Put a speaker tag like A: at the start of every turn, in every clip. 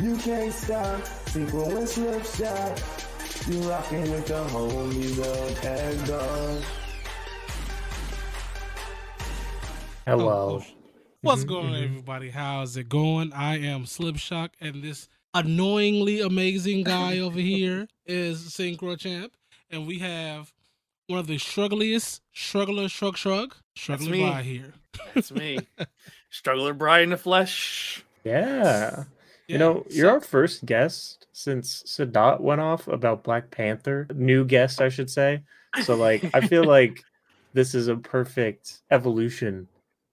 A: You can't stop. Sequel and slip shot. You rocking with the homies of Egg
B: Hello.
C: What's
B: Mhm,
C: going on,
B: mhm.
C: everybody? How's it going? I am Slipshock, and this annoyingly amazing guy over here is Syncro Champ, and we have one of the struggliest struggler shrug shrug struggler
D: me.
C: by here.
D: That's me. Struggler Brian in the flesh.
B: Yeah. You
C: Yeah,
B: know, you're
C: so-
B: our first guest since Sadat went off about Black Panther. New guest, I should say. So, like, I feel like this is a perfect evolution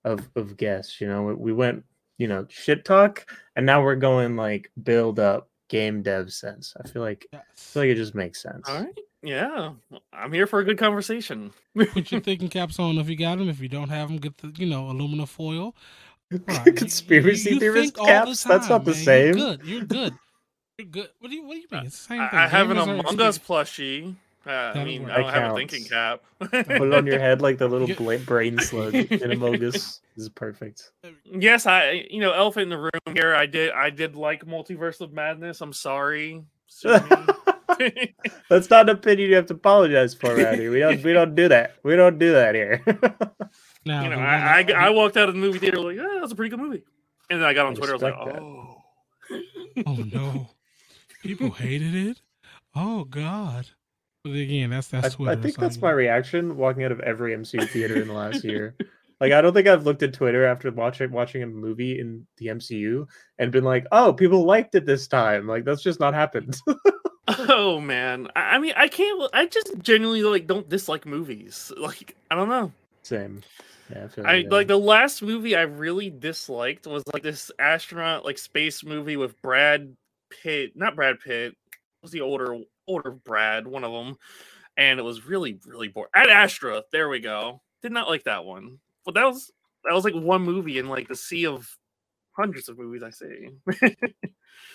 B: of of guests. You know, we- we went, you know, shit talk, and now we're going like build up game dev sense. I feel like I feel like it just makes sense.
D: All right. Yeah. I'm here for a good conversation.
C: Put your thinking caps on if you got them. If you don't have them, get the you know aluminum foil. Right, you-
B: Conspiracy
C: you
B: theorist
C: think all the
B: caps. That's not
C: time,
B: the
C: man.
B: same.
C: You're good. You're good. You're good. What do you What do you mean? It's the same thing.
D: I, I have an
C: Gamers are
D: Among Us plushie. Uh, I mean. I don't
B: That
D: have a thinking cap.
B: Put it on your head like the little bla- brain slug in Among Us. This is perfect.
D: yes, I. You know, elephant in the room here. I did. I did like Multiverse of Madness. I'm sorry.
B: That's not an opinion you have to apologize for around here. We don't we don't do that. We don't do that here.
C: Now,
D: you know, I,
C: one-
D: I I walked out of the movie theater like, yeah, that's a pretty good movie. And then I got on
B: I
D: Twitter. I was like,
B: that.
D: oh.
C: Oh no, people hated it. Oh God. But again, that's that's Twitter.
B: I think
C: so
B: that's
C: I'm-
B: my reaction walking out of every MCU theater in the last year. Like I don't think I've looked at Twitter after watching watching a movie in the MCU and been like, "Oh, people liked it this time." Like that's just not happened.
D: Oh man, I, I mean, I can't. I just genuinely like don't dislike movies. Like, I don't know.
B: Same. Yeah, I
D: I like the last movie I really disliked was like this astronaut like space movie with Brad Pitt, not Brad Pitt. It was the older older Brad, one of them, and it was really really boring. Ad Astra, there we go. Did not like that one, but that was that was like one movie in like the sea of hundreds of movies I see.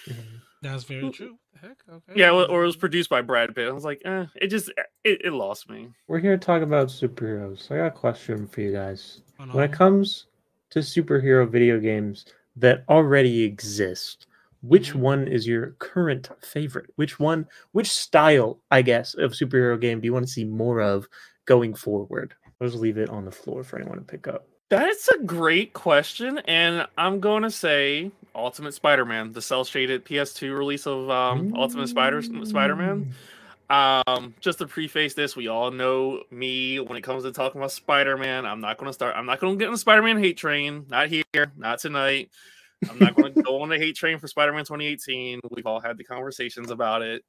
B: Mhm.
C: That's very true. Heck, okay.
D: yeah, or or it was produced by Brad Pitt. I was like, eh, it just it, it lost me.
B: We're here to talk about superheroes. I got a question for you guys.
C: Hold
B: When it comes to superhero video games that already exist, which
C: Mhm.
B: one is your current favorite? Which one, which style, I guess, of superhero game do you want to see more of going forward? I'll just leave it on the floor for anyone to pick up.
D: That's a great question, and I'm going to say Ultimate Spider-Man, the cel shaded PS2 release of um, Ultimate Spider Spider-Man. Um, just to preface this, we all know me when it comes to talking about Spider-Man. I'm not going to start. I'm not going to get on the Spider-Man hate train. Not here. Not tonight. I'm not going to go on the hate train for Spider-Man 2018. We've all had the conversations about it.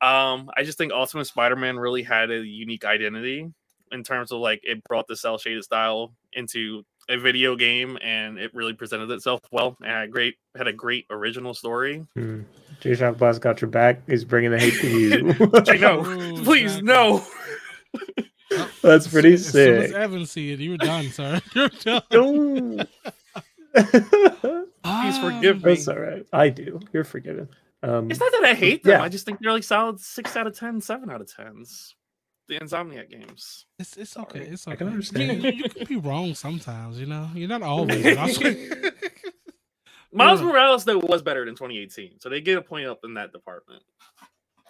D: Um, I just think Ultimate Spider-Man really had a unique identity in terms of like it brought the cel shaded style into a video game and it really presented itself well and had a great had a great original story.
B: Hmm. J Shop Boss got your back. He's bringing the hate to you.
D: I know.
C: Ooh,
D: Please no.
C: Oh,
B: That's
C: as
B: pretty
C: soon- As soon as
B: sick.
C: Evan see it, you're done, sir. You're done.
B: No.
D: Please forgive
C: Um,
D: me.
B: That's all right. I do. You're forgiven. Um,
D: It's not that I hate them.
B: Yeah.
D: I just think they're like solid six out of 10, 7 out of tens. The Insomniac games.
C: It's it's okay.
B: Sorry.
C: It's
B: I
C: okay.
B: can
C: You-
B: understand.
C: You, you can be wrong sometimes. You know, you're not always.
D: Miles
C: Yeah.
D: Morales though was better than 2018, so they get a point up in that department.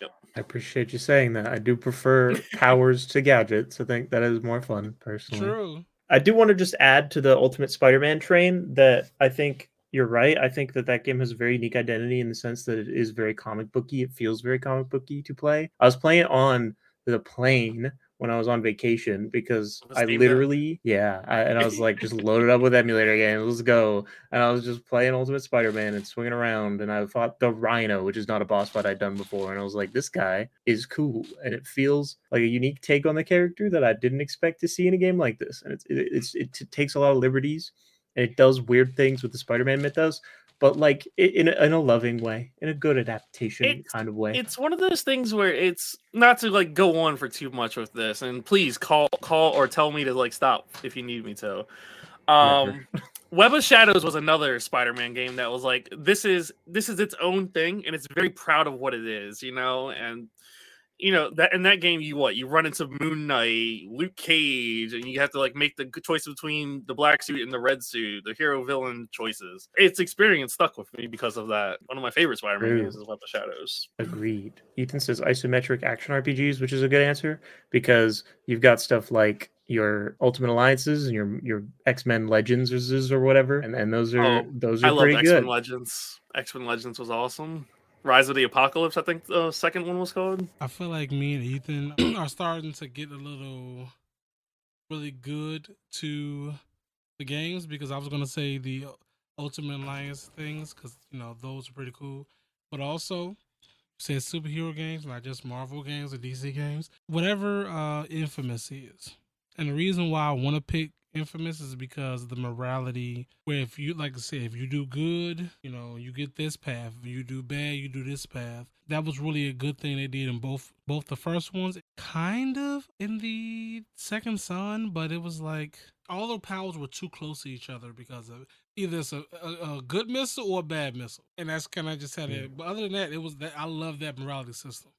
D: Yep.
B: I appreciate you saying that. I do prefer powers to gadgets. I think that is more fun, personally.
C: True.
B: I do want to just add to the Ultimate Spider-Man train that I think you're right. I think that that game has a very unique identity in the sense that it is very comic booky. It feels very comic booky to play. I was playing it on the plane when I was on vacation because I literally, yeah, I, and I was like just loaded up with emulator games. Let's go. And I was just playing Ultimate Spider-Man and swinging around, and I fought the Rhino, which is not a boss fight I'd done before, and I was like, this guy is cool, and it feels like a unique take on the character that I didn't expect to see in a game like this, and it's it, it's it t- takes a lot of liberties, and it does weird things with the Spider-Man mythos, but like in a, in a loving way, in a good adaptation
D: It's-
B: kind of way.
D: It's one of those things where it's not to like go on for too much with this, and please call call or tell me to like stop if you need me to. Um Web of Shadows was another Spider-Man game that was like this is this is its own thing and it's very proud of what it is, you know, and you know that in that game you what you run into Moon Knight, Luke Cage, and you have to like make the choice between the black suit and the red suit, the hero villain choices. It's experience stuck with me because of that. One of my favorite Spider-Man games is Web of Shadows.
B: Agreed. Ethan says isometric action RPGs, which is a good answer because you've got stuff like your Ultimate Alliances and your your X Men Legends or, whatever, and, and those are
D: Oh,
B: those
D: I
B: are
D: love
B: pretty
D: X Men. Legends. X Men Legends was awesome. Rise of the Apocalypse, I think the second one was called.
C: I feel like me and Ethan are starting to get a little really good to the games because I was gonna say the Ultimate Alliance things because you know those are pretty cool, but also said superhero games, not just Marvel games or DC games, whatever uh Infamous is. And the reason why I want to pick Infamous is because of the morality where if you like I said, if you do good, you know, you get this path. If you do bad, you do this path. That was really a good thing they did in both both the first ones, kind of in the second son, but it was like all the powers were too close to each other because of either it's a, a, a good missile or a bad missile. And that's kind of just had it. But other than that, it was that I love that morality system.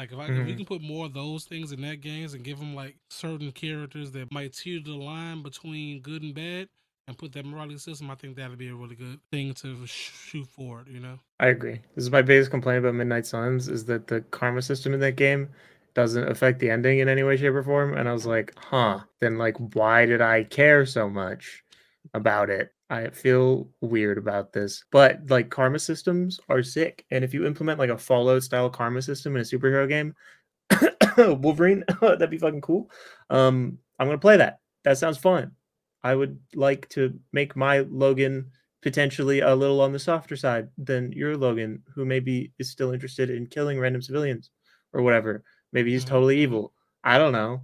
C: Like if I if we
B: Mhm.
C: can put more of those things in that games and give them like certain characters that might teeter the line between good and bad, and put that morality system, I think that'd be a really good thing to shoot forward. You know,
B: I agree. This is my biggest complaint about Midnight Suns is that the karma system in that game doesn't affect the ending in any way, shape, or form. And I was like, huh, then like why did I care so much about it? I feel weird about this. But like karma systems are sick. And if you implement like a Fallout style karma system in a superhero game, Wolverine, that'd be fucking cool. Um, I'm gonna play that. That sounds fun. I would like to make my Logan potentially a little on the softer side than your Logan, who maybe is still interested in killing random civilians or whatever. Maybe he's
C: Mhm.
B: totally evil. I don't know.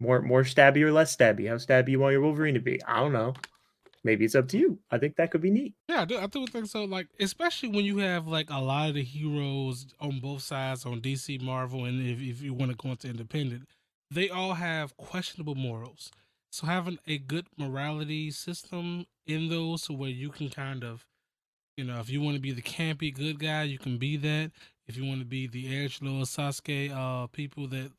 B: More more stabby or less stabby. How stabby you want your Wolverine to be? I don't know. Maybe it's up to you. I think that could be neat.
C: yeah, I do, I do think so. Like especially when you have like a lot of the heroes on both sides on DC, Marvel, and if if you want to go into independent, they all have questionable morals. So having a good morality system in those, where you can kind of, you know, if you want to be the campy good guy, you can be that. If you want to be the edge lord Sasuke, uh, people that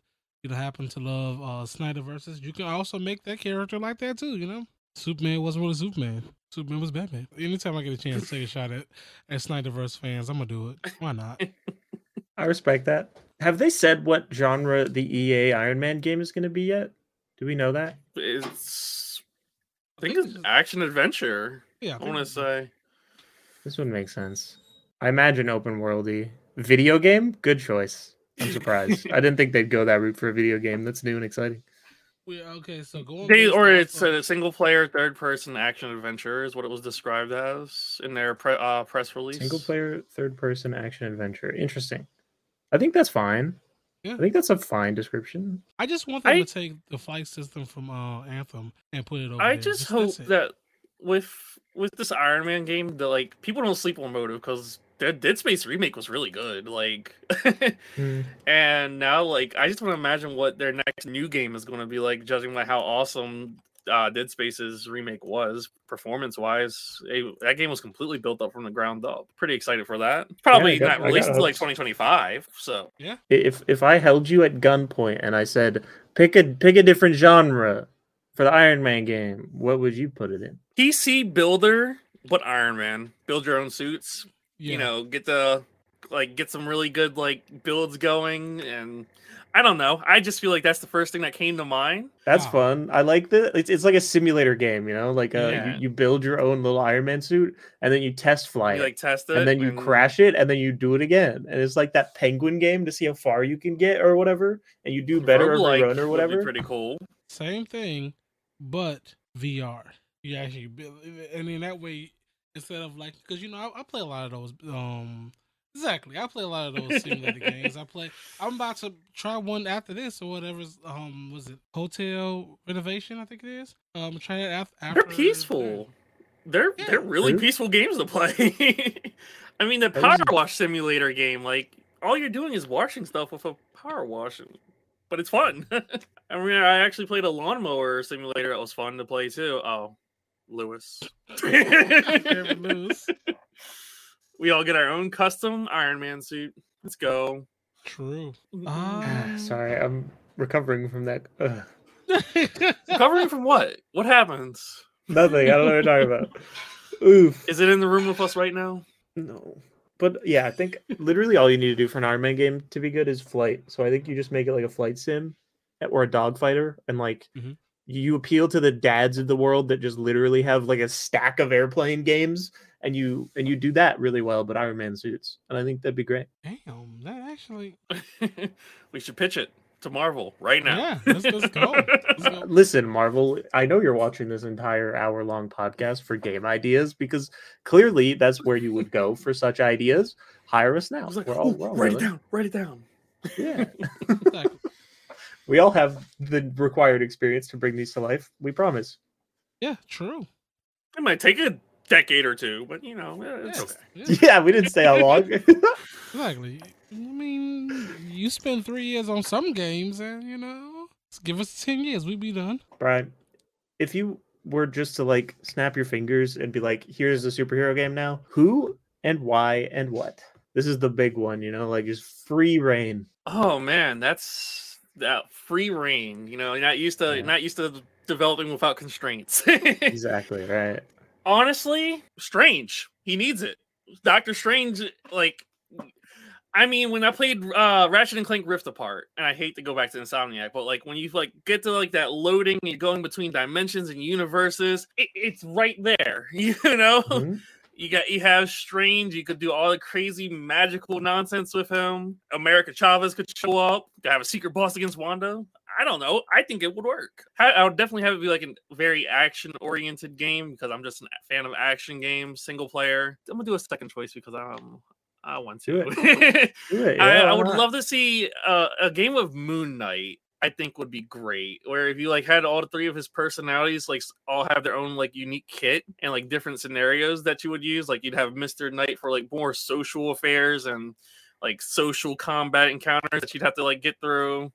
C: you know happen to love uh Snyderverse, you can also make that character like that too. You know, Superman wasn't really Superman. Superman was Batman. Anytime I get a chance to take a shot at at Snyderverse fans, I'm gonna do it. Why not?
B: I respect that. Have they said what genre the EA Iron Man game is going to be yet? Do we know that?
D: It's I think
C: think
D: it's
C: it's-
D: action adventure.
C: Yeah,
D: I want to say.
B: This would make sense. I imagine open worldy video game. Good choice. I'm surprised. I didn't think they'd go that route for a video game. That's new and exciting.
C: We, okay, so going
D: They, or it's a single player third person action adventure is what it was described as in their pre- uh, press release.
B: Single player, third person action adventure. Interesting. I think that's fine.
C: Yeah.
B: I think that's a fine description.
C: I just want them
D: I-
C: to take the flight system from uh, Anthem and put it over.
D: I
C: there.
D: just
C: that's
D: hope
C: it.
D: that with with this Iron Man game, that like people don't sleep on motive because Dead, Dead Space remake was really good. Like,
B: Hmm.
D: and now like I just want to imagine what their next new game is going to be like, judging by how awesome uh, Dead Space's remake was performance wise. that game was completely built up from the ground up. Pretty excited for that. Probably
B: got-
D: not released until like 2025. So yeah.
B: If if I held you at gunpoint and I said pick a pick a different genre for the Iron Man game, what would you put it in?
D: PC builder, but Iron Man. Build your own suits.
C: Yeah.
D: you know get the like get some really good like builds going and i don't know i just feel like that's the first thing that came to mind
B: That's
C: Wow.
B: fun. I like the it's, it's like a simulator game, you know, like uh,
D: Yeah.
B: you, you build your own little Iron Man suit and then you test fly
D: you
B: it.
D: like test it
B: and then you crash it and then you do it again and it's like that penguin game to see how far you can get or whatever and you do better every
D: roguelike
B: run or whatever
D: pretty cool
C: Same thing, but VR. You actually, build- and in that way, instead of like, because you know, I, I play a lot of those. Um, exactly, I play a lot of those simulator games. I play. I'm about to try one after this or whatever's. Um, was it hotel renovation? I think it is. Um, try it after. after
D: they're peaceful they're
C: Yeah.
D: they're really
B: True.
D: peaceful games to play i mean the power wash simulator game like all you're doing is washing stuff with a power wash but it's fun i mean i actually played a lawnmower simulator that was fun to play too oh lewis
C: Never lose.
D: we all get our own custom Iron Man suit. Let's go.
C: True.
B: Ah,
C: Um,
B: Sorry, I'm recovering from that. Ugh.
D: Covering from what? What happens?
B: Nothing. I don't know what you're talking about. Oof.
D: Is it in the room with us right now?
B: No. But yeah, I think literally all you need to do for an Iron Man game to be good is flight. So I think you just make it like a flight sim or a dogfighter, and like
C: Mhm.
B: You appeal to the dads of the world that just literally have like a stack of airplane games, and you and you do that really well. But Iron Man suits, and I think that'd be great.
C: Damn, that actually.
D: we should pitch it to Marvel right now.
C: Yeah, let's, let's go. Let's go.
B: Listen, Marvel, I know you're watching this entire hour long podcast for game ideas because clearly that's where you would go for such ideas. Hire us now.
D: like,
B: We're all, we're all
D: write it down. Write it down.
B: Yeah.
C: Exactly.
B: We all have the required experience to bring these to life. We promise.
C: Yeah, true.
D: It might take a decade or two, but you know, eh, it's
C: Yeah,
D: okay.
C: yeah,
B: Yeah, we didn't say how long.
C: exactly. I mean, you spend three years on some games, and you know, give us ten years, we'd be done.
B: Brian, if you were just to like snap your fingers and be like, here's a superhero game now, who and why and what? This is the big one, you know, like just free reign.
D: Oh man, that's that free reign. You know, you're not used to
B: Yeah.
D: not used to developing without constraints.
B: Exactly, right.
D: Honestly, Strange. He needs it. Doctor Strange, like I mean, when I played uh Ratchet and Clank Rift Apart, and I hate to go back to Insomniac, but like when you like get to like that loading and going between dimensions and universes, it, it's right there. You know?
B: Mhm.
D: You got you have Strange. You could do all the crazy magical nonsense with him. America Chavez could show up. Could have a secret boss against Wanda. I don't know. I think it would work. I, I would definitely have it be like a very action oriented game because I'm just a fan of action games, single player. I'm gonna do a second choice because um I want
B: Do
D: to.
B: Do it,
D: I,
B: yeah,
D: I
B: why
D: would love to see uh, a game of Moon Knight. I think would be great. Where if you like had all three of his personalities, like all have their own like unique kit and like different scenarios that you would use. Like you'd have Mister Knight for like more social affairs and like social combat encounters that you'd have to like get through.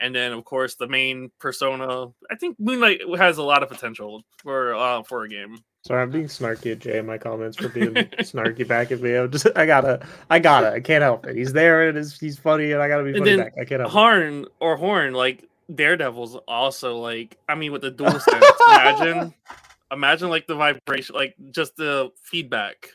D: And then of course the main persona. I think Moon Knight has a lot of potential for uh for a game.
B: Sorry, I'm being snarky at Jay in my comments for being snarky back at me. I'm just, I gotta, I gotta, I can't help it. He's there and it's, he's funny, and I gotta be funny back. I can't help it.
D: Horn or Horn, like Daredevil's also like I mean with the dual sense, imagine imagine like the vibration, like just the feedback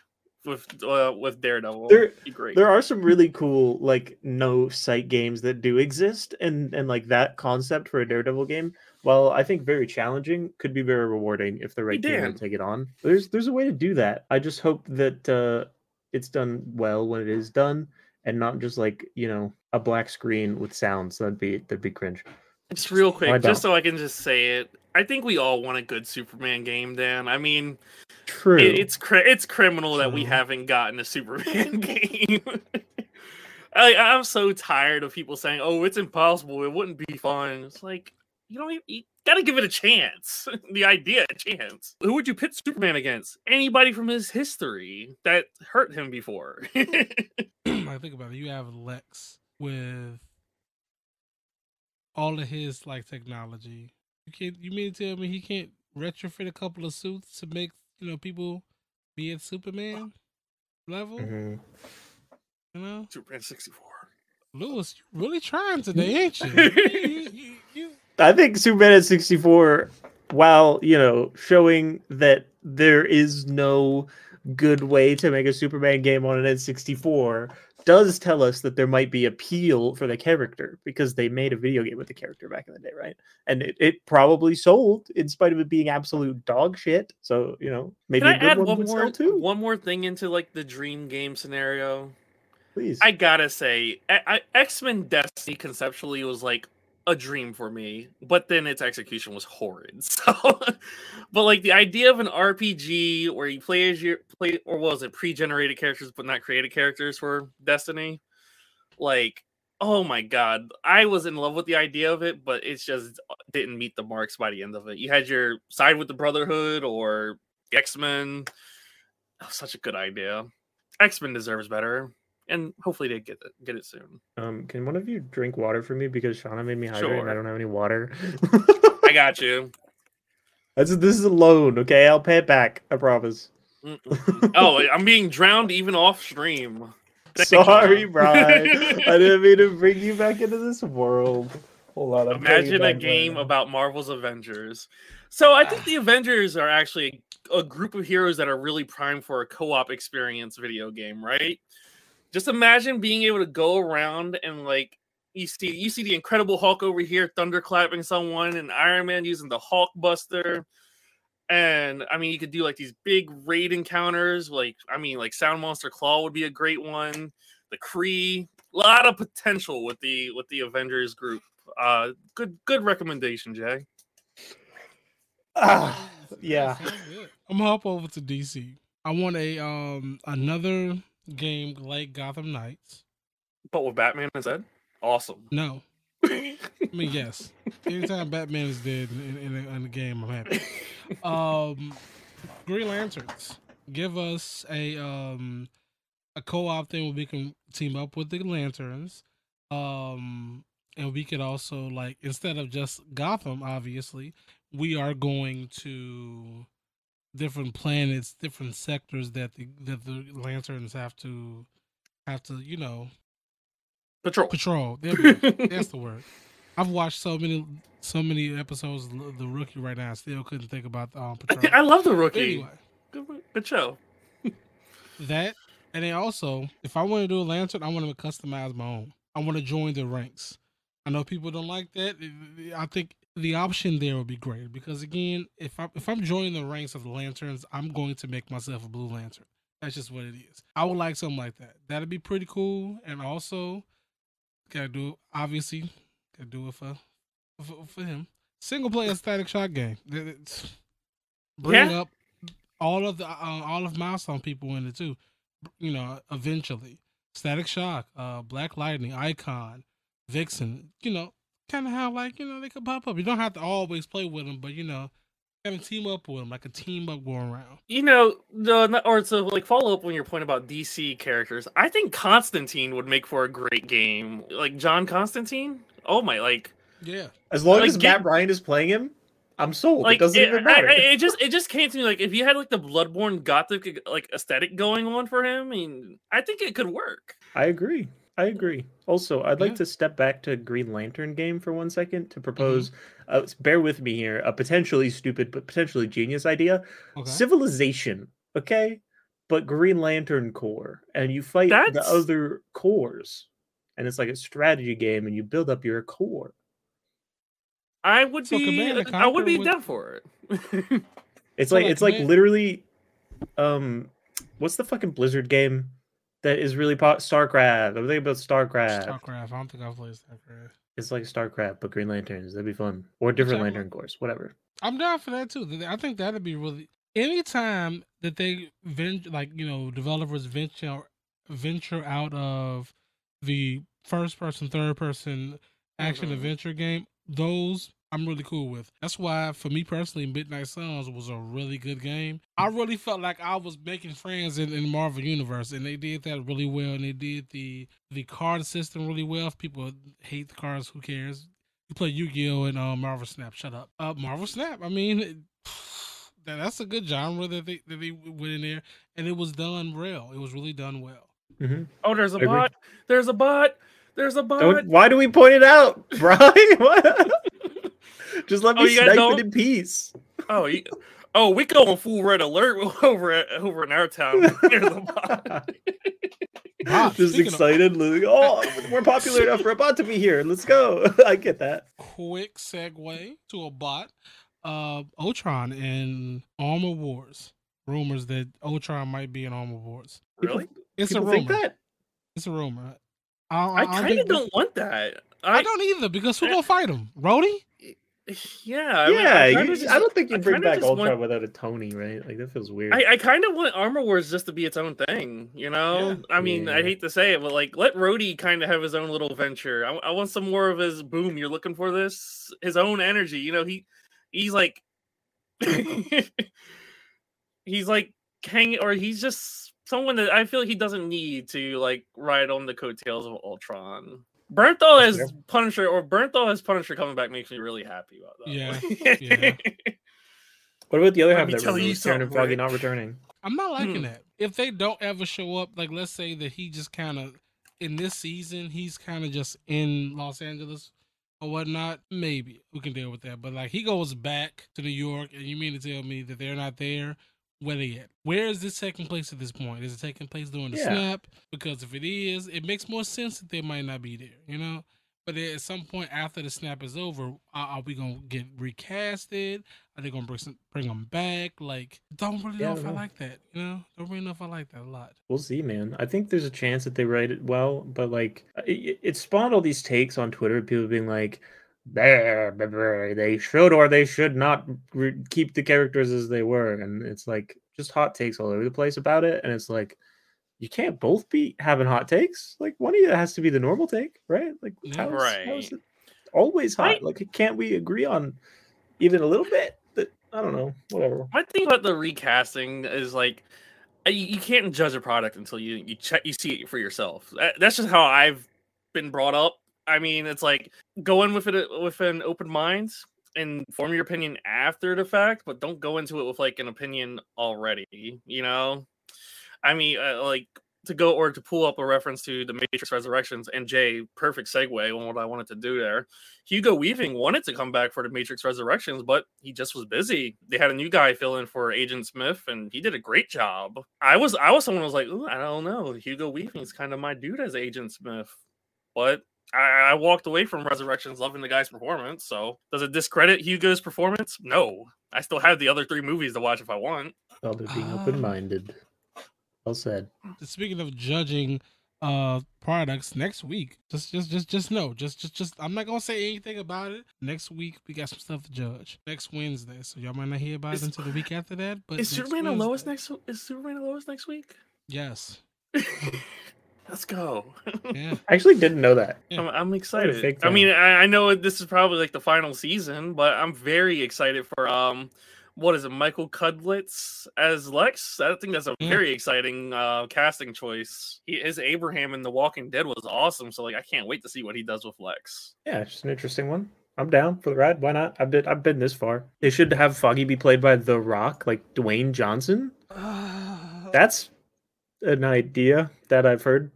D: with uh, with Daredevil.
B: There-
D: great.
B: There are some really cool like no sight games that do exist, and and like that concept for a Daredevil game, while I think very challenging, could be very rewarding if the right game
D: Dan.
B: would take it on. There's there's a way to do that. I just hope that uh, it's done well when it is done, and not just like you know a black screen with sounds. That'd be that'd be cringe.
D: just real quick, just so I can just say it. I think we all want a good Superman game, Dan. I mean,
B: True.
D: it, it's cri- it's criminal that we haven't gotten a Superman game. I, I'm so tired of people saying, "Oh, it's impossible. It wouldn't be fun." It's like you don't. Even, you gotta give it a chance. the idea, a chance. Who would you pit Superman against? Anybody from his history that hurt him before.
C: I think about it. You have Lex with all of his like technology. You can't. You mean to tell me he can't retrofit a couple of suits to make you know people be at Superman level?
B: Mhm.
C: You know,
D: Superman 64.
C: Lewis, you really trying today, ain't you? you, you, you, you
B: I think Superman at 64, while, you know, showing that there is no good way to make a Superman game on an N64, does tell us that there might be appeal for the character because they made a video game with the character back in the day, right? And it, it probably sold in spite of it being absolute dog shit. So, you know, maybe
D: Can
B: a
D: I
B: good
D: add
B: one
D: one
B: would
D: more
B: sell too.
D: one more thing into like the dream game scenario?
B: Please.
D: I gotta say, X Men Destiny conceptually was like a dream for me, but then its execution was horrid. So, but like the idea of an RPG where you play as your play, or was it pre-generated characters but not created characters for Destiny? Like, oh my god, I was in love with the idea of it, but it's just uh, didn't meet the marks by the end of it. You had your side with the Brotherhood or X Men. Oh, such a good idea. X Men deserves better and hopefully they get it get it soon.
B: um, can one of you drink water for me because Shauna made me hydrate and I don't have any water?
D: I got you.
B: That's this is a loan, okay? I'll pay it back. I promise.
D: Mm-mm. oh, I'm being drowned even off stream.
B: Sorry, Brian. I didn't mean to bring you back into this world. Hold on. I'm
D: Imagine a game
B: Brian.
D: about Marvel's Avengers. So I think the Avengers are actually a group of heroes that are really primed for a co-op experience video game, right? Just imagine being able to go around and like you see you see the Incredible Hulk over here thunderclapping someone, and Iron Man using the Hulk Buster. And I mean, you could do like these big raid encounters. Like, I mean, like Sound Monster Claw would be a great one. The Kree, a lot of potential with the with the Avengers group. Uh, good good recommendation, Jay.
B: Ah, yeah.
C: I'm gonna hop over to DC. I want a um another game like Gotham Knights.
D: But with Batman instead, awesome.
C: No, I mean yes. Anytime Batman is dead in, in, in, a, in a game, I'm happy. Um, Green Lanterns. Give us a um a co-op thing where we can team up with the lanterns. Um, and we could also like instead of just Gotham, obviously, we are going to different planets, different sectors that the that the lanterns have to have to you know
D: Patrol.
C: patrol. There we go. That's the word. I've watched so many so many episodes of The Rookie right now. I still couldn't think about um, patrol.
D: I love the rookie.
C: anyway,
D: good show.
C: that and then also, if I want to do a lantern, I want to customize my own. I want to join the ranks. I know people don't like that. I think the option there would be great because again, if I if I'm joining the ranks of the lanterns, I'm going to make myself a blue lantern. That's just what it is. I would like something like that. That'd be pretty cool. And also, gotta do. Obviously, gotta do it for for, for him. Single player Static Shock game. It's- Bring
D: Yeah.
C: up all of the uh, all of milestone people in it too. You know, eventually, Static Shock, uh, Black Lightning, Icon, Vixen. You know, kind of how like you know they could pop up. You don't have to always play with them, but you know, kind of team up with them, like a team up going around.
D: You know, the or to like follow up on your point about DC characters, I think Constantine would make for a great game. Like John Constantine. Oh my, like
C: Yeah,
B: As long
D: Like,
B: as
D: get-
B: Matt Ryan is playing him, I'm sold.
D: like
B: it doesn't
D: it,
B: even
D: I- I- it just it just came to me like if you had like the Bloodborne gothic like aesthetic going on for him, I mean, I think it could work.
B: I agree. I agree. Also, I'd like
C: Yeah.
B: to step back to Green Lantern game for one second
C: Mm-hmm.
B: to propose. Uh, bear with me here. A potentially stupid but potentially genius idea.
C: okay.
B: Civilization, okay, but Green Lantern Corps, and you fight the other corps, and it's like a strategy game, and you build up your corps.
D: I would
C: So
D: be
C: Command
D: I would be
C: would-
D: down for it.
B: It's
C: So,
B: like
C: like,
B: it's like literally, um, what's the fucking Blizzard game that is really pop? Starcraft. I'm thinking about Starcraft.
C: Starcraft. I don't think I've played Starcraft.
B: It's like StarCraft, but Green Lanterns. That'd be fun. Or different
C: Whichever-
B: Lantern Corps, whatever.
C: I'm down for that too. I think that'd be really anytime that they venture, like you know, developers venture venture out of the first person, third person action
D: Mhm.
C: adventure game. Those I'm really cool with. That's why, for me personally, Midnight Suns was a really good game. I really felt like I was making friends in, in the Marvel universe, and they did that really well. And they did the the card system really well. If people hate the cards, who cares? You play Yu Gi Oh and uh, Marvel Snap. Shut up. Uh, Marvel Snap. I mean, it- that, that's a good genre that they that they went in there, and it was done well. It was really done well.
B: Mm-hmm.
D: oh, there's a
B: I agree.
D: bot. There's a bot. There's a bot.
B: Don't, why do we point it out, Brian? What? Just let
D: Oh,
B: me
D: you guys
B: snipe it in peace.
D: Oh, you, oh, we go on full red alert over at, over in our town. There's a bot.
C: Bot,
B: Just
C: speaking of-
B: excited. like, oh, we're popular enough for a bot to be here. Let's go. I get that.
C: Quick segue to a bot. Uh, Ultron and Armor Wars. Rumors that Ultron might be in Armor Wars.
D: really?
C: It's
B: People
C: a
B: think
C: rumor.
B: that.
C: It's a rumor. I,
D: I kind of don't want that.
C: I,
D: I,
C: don't either because who gonna fight him? Rhodey?
D: Yeah. I
B: yeah,
D: I,
B: you just- I don't think you bring back Ultron
D: want-
B: without a Tony, right? Like that feels weird.
D: I, I kind of want Armor Wars just to be its own thing, you know.
C: Yeah.
D: I mean, I hate to say it, but like, let Rhodey kind of have his own little venture. I, I want some more of his boom. You're looking for this, his own energy. You know, he he's like, he's like hanging, or he's just someone that I feel like he doesn't need to like ride on the coattails of Ultron. Bernthal
B: That's
D: as Punisher or Bernthal as Punisher coming back makes me really happy about that.
C: Yeah, yeah.
B: what about the other
D: Let
B: half
D: me
B: that
D: tell you
B: removed Karen and Foggy not returning?
C: I'm not liking
D: Hmm.
C: that. if they don't ever show up, like let's say that he just kind of in this season he's kind of just in Los Angeles or whatnot, maybe we can deal with that. But like he goes back to New York, and you mean to tell me that they're not there? Where they at? Where is this taking place at this point? Is it taking place during the
B: Yeah.
C: snap? Because if it is, it makes more sense that they might not be there. You know. But at some point after the snap is over, are, are we gonna get recasted? Are they gonna bring some, bring them back? Like, don't really
B: Yeah,
C: know if I
B: know.
C: like that. You know, don't really know if I like that a lot.
B: We'll see, man. I think there's a chance that they write it well, but like it, it spawned all these takes on Twitter, people being like, "Bah, bah, bah, "They should or they should not re- keep the characters as they were," and it's like just hot takes all over the place about it, and it's like you can't both be having hot takes. Like one of you has to be the normal take, right? Like how is,
D: Right.
B: is it always hot?
D: Right.
B: Like can't we agree on even a little bit? That I don't know, whatever.
D: My thing about the recasting is like you, you can't judge a product until you you check you see it for yourself. That's just how I've been brought up. I mean, it's like go in with it with an open mind and form your opinion after the fact, but don't go into it with like an opinion already. You know, I mean, uh, like to go or to pull up a reference to the Matrix Resurrections and Jay, perfect segue on what I wanted to do there. Hugo Weaving wanted to come back for the Matrix Resurrections, but he just was busy. They had a new guy fill in for Agent Smith, and he did a great job. I was I was someone who was like, I don't know, Hugo Weaving's kind of my dude as Agent Smith, but. I, I walked away from Resurrections loving the guy's performance. So, does it discredit Hugo's performance? No. I still have the other three movies to watch if I want.
B: Well, they're being
C: Um,
B: open minded. Well said.
C: Speaking of judging uh products next week, just just just just know, just just just I'm not gonna say anything about it. Next week we got some stuff to judge. Next Wednesday, so y'all might not hear about
D: Is-
C: it until the week after that. But
D: Is
C: next
D: Superman and Lois
C: Wednesday-
D: next? Is Superman and Lois next week?
C: Yes.
D: Let's go.
C: Yeah.
B: I actually didn't know that.
C: Yeah.
D: I'm, I'm excited. I mean, I, I know this is probably like the final season, but I'm very excited for um, what is it, Michael Cudlitz as Lex? I think that's a
C: Yeah.
D: very exciting uh casting choice. He, his Abraham in The Walking Dead was awesome, so like I can't wait to see what he does with Lex.
B: Yeah, it's just an interesting one. I'm down for the ride. Why not? I've been I've been this far. They should have Foggy be played by The Rock, like Dwayne Johnson. That's an idea that I've heard.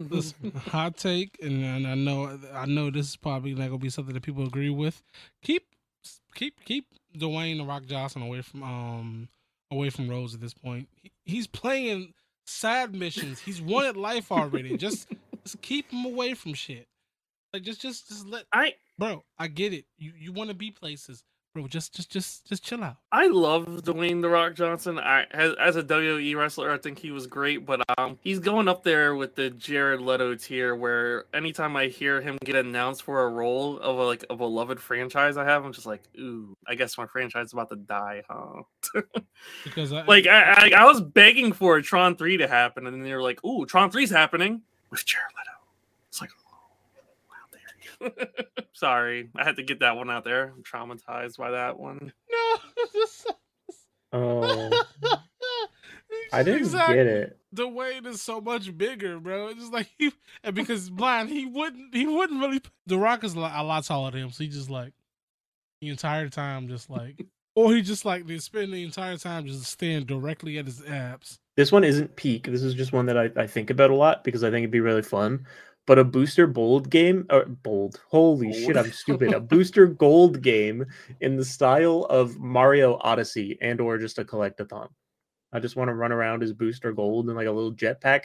C: Listen, hot take, and, and I know I know this is probably not gonna be something that people agree with. Keep keep keep Dwayne the Rock Johnson away from um away from Rose at this point. He, he's playing side missions. He's wanted life already. just just keep him away from shit. Like just just just let
D: I
C: bro. I get it. You you want to be places, bro. Just just just just chill out.
D: I love Dwayne the Rock Johnson. I as, as a WWE wrestler, I think he was great, but um, he's going up there with the Jared Leto tier. Where anytime I hear him get announced for a role of a, like a beloved franchise, I have, I'm just like, ooh, I guess my franchise is about to die, huh?
C: Because I,
D: like I, I, I was begging for a Tron three to happen, and then they're like, ooh, Tron three's happening with Jared Leto. It's like. Sorry, I had to get that one out there. I'm traumatized by that one.
C: no.
B: Oh, I didn't get it.
C: Dwayne is so much bigger, bro. It's just like he and because blind, he wouldn't he wouldn't really The Rock is a lot, a lot taller than him, so he just like the entire time just like or he just like they spend the entire time just staring directly at his abs.
B: This one isn't peak. This is just one that I, I think about a lot because I think it'd be really fun. But a booster bold game, or bold, holy shit, I'm stupid. A booster gold game in the style of Mario Odyssey and or just a collectathon. I just want to run around as booster gold in like a little jetpack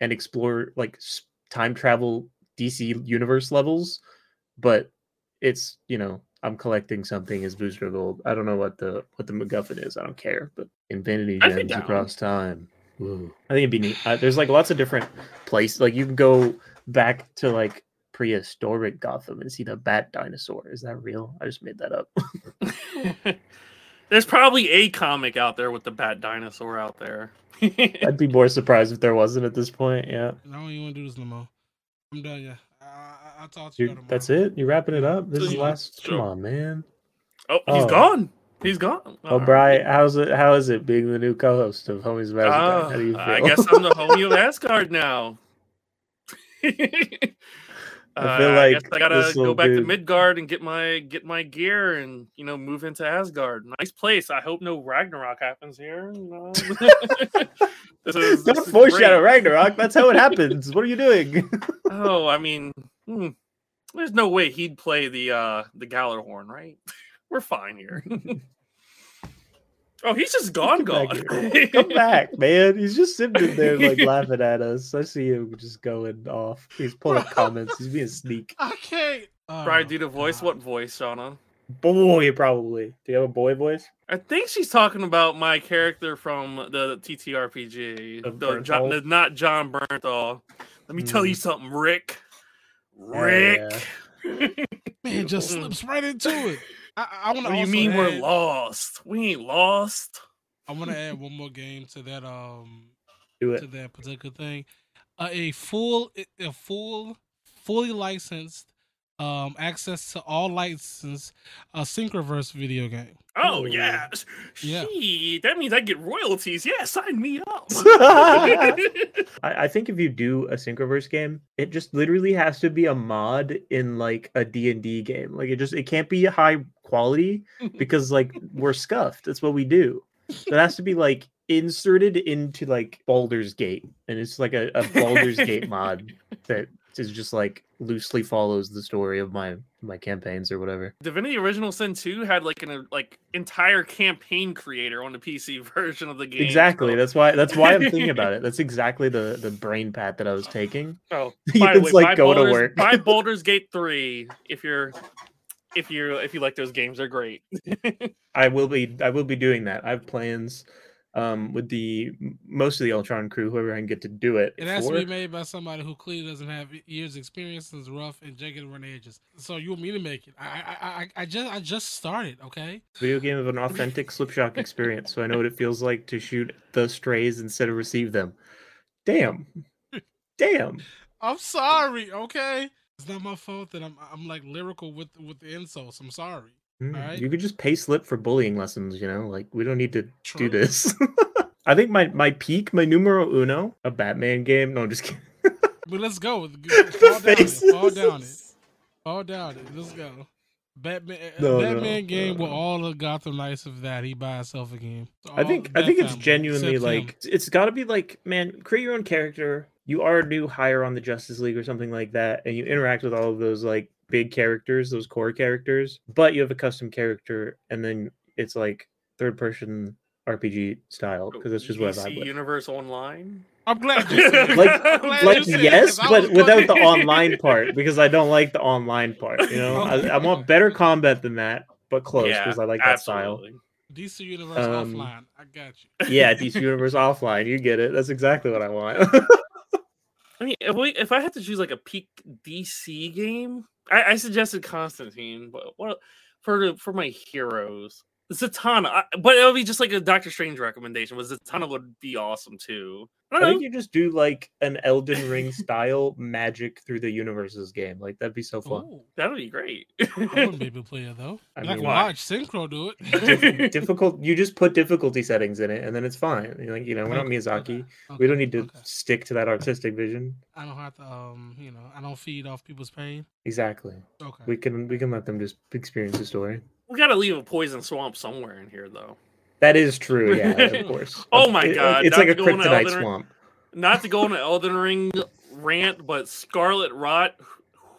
B: and explore like time travel DC universe levels. But it's you know I'm collecting something as booster gold. I don't know what the what the MacGuffin is. I don't care. But Infinity gems across time. Ooh. I think it'd be neat. Uh, there's like lots of different places. Like you can go back to like prehistoric Gotham and see the bat dinosaur. Is that real? I just made that up.
D: There's probably a comic out there with the bat dinosaur out there.
B: I'd be more surprised if there wasn't at this point. Yeah.
C: And I don't even want to do this no more. I'm done, yeah. I, I, I'll talk to you
B: Dude,
C: tomorrow.
B: that's it. You're wrapping it up? This is the
D: Yeah,
B: last. Come on, man.
D: oh, he's
B: Oh.
D: gone. He's gone.
B: Oh,
D: All right.
B: Brian, how's it? How is it being the new co-host of Homies of Asgard?
D: Ah,
B: How do you feel?
D: I guess I'm the homie of Asgard now.
B: I feel
D: Uh,
B: like
D: guess I gotta go back to Midgard and get my get my gear and you know move into Asgard. Nice place. I hope no Ragnarok happens here. this is, this
B: Don't
D: is
B: foreshadow. Ragnarok. That's how it happens. What are you doing?
D: Oh, I mean, hmm, there's no way he'd play the uh the Gjallarhorn, right? We're fine here. Oh, he's just gone,
B: Come
D: gone.
B: back. Come back, man. He's just sitting in there like laughing at us. I see him just going off. He's pulling up comments. He's being sneak.
C: I can't. Oh,
D: Brian, do the voice.
C: God.
D: What voice, Shauna?
B: Boy, probably. Do you have a boy voice?
D: I think she's talking about my character from the TTRPG.
B: The
D: The John, the- not Jon Bernthal. Let me tell you
B: Hmm.
D: something, Rick.
B: Hell
D: Rick.
C: Man, just slips right into it. I, I want
D: What
C: to.
D: do you mean we're lost? We ain't lost.
C: I want to add one more game to that. Um,
B: Do
C: to that particular thing. Uh, a full, a full, fully licensed, um, access to all licensed, uh, Syncroverse video game.
D: Oh
B: Ooh.
D: yeah.
C: Yeah.
D: Gee, that means I get royalties. Yeah, sign me up.
B: I, I think if you do a Syncroverse game, it just literally has to be a mod in like a D&D game. Like it just it can't be a high quality because like we're scuffed. That's what we do. So it has to be like inserted into like Baldur's Gate. And it's like a, a Baldur's Gate mod that is just like loosely follows the story of my my campaigns or whatever.
D: Divinity Original Sin 2 had like an like entire campaign creator on the PC version of the game.
B: Exactly.
D: so-
B: That's why that's why I'm thinking about it. That's exactly the the brain pat that I was taking.
D: Oh,
B: Ethan's,
D: by the way,
B: like,
D: buy
B: going to work.
D: buy Baldur's Gate 3 if you're if you if you like those games. They're great.
B: I will be I will be doing that. I have plans um with the most of the Ultron crew, whoever I can get to do it.
C: It has to be made by somebody who clearly doesn't have years experience and is rough and jagged around the edges. So you want me to make it? I I I, I just I just started. Okay.
B: video game of an authentic slipshock experience, so I know what it feels like to shoot the strays instead of receive them. Damn. Damn.
C: I'm sorry. Okay. It's not my fault that I'm I'm like lyrical with with the insults. I'm sorry.
B: Mm. You could just pay slip for bullying lessons, you know? Like we don't need to
C: True.
B: do this. I think my my peak, my numero uno, a Batman game. No, I'm just kidding.
C: But let's go. Fall down it. Fall down it. Fall down it. Let's go. Batman, a
B: No, no,
C: Batman game with
B: no.
C: all the Gotham Knights of that. He by himself again.
B: I think I think it's genuinely
C: except him.
B: like it's got to be like man, create your own character. You are a new hire on the Justice League or something like that, and you interact with all of those like big characters, those core characters. But you have a custom character, and then it's like third person RPG style because that's just what I
D: DC
B: vibe with.
D: Universe Online.
C: I'm glad you said.
B: Like-
C: I'm glad
B: Like
C: you said it,
B: yes,
C: 'cause I
B: but without the online part because I don't like the online part. You know, I, I want better combat than that, but close
D: Yeah,
B: because I like that style.
C: DC Universe
B: Um,
C: offline. I got you.
B: Yeah, DC Universe offline, you get it. That's exactly what I want.
D: I mean, if, we, if I had to choose like a peak DC game, I, I suggested Constantine, but what for for my heroes, Zatanna. I, but it would be just like a Doctor Strange recommendation. Was Zatanna would be awesome too. I
B: I think you just do like an Elden Ring style magic through the universes game. Like that'd be so fun.
C: Ooh,
D: That would be great.
C: I wouldn't be able to play it though.
B: I
C: I, can
D: why?
C: watch Syncro do
B: Dif-
C: it.
B: difficult. You just put difficulty settings in it, and then it's fine. You're like you know, we're not Miyazaki.
C: okay,
B: We don't need to
C: okay.
B: stick to that artistic vision.
C: I don't have to. Um, you know, I don't feed off people's pain.
B: Exactly.
C: Okay.
B: We can we can let them just experience the story.
D: we got to leave a poison swamp somewhere in here, though.
B: That is true. Yeah, of course.
D: Oh my
B: It-
D: God,
B: It's
D: not
B: like a
D: to go
B: kryptonite
D: Elden Ring.
B: swamp.
D: Not to go on an Elden Ring rant, but Scarlet Rot.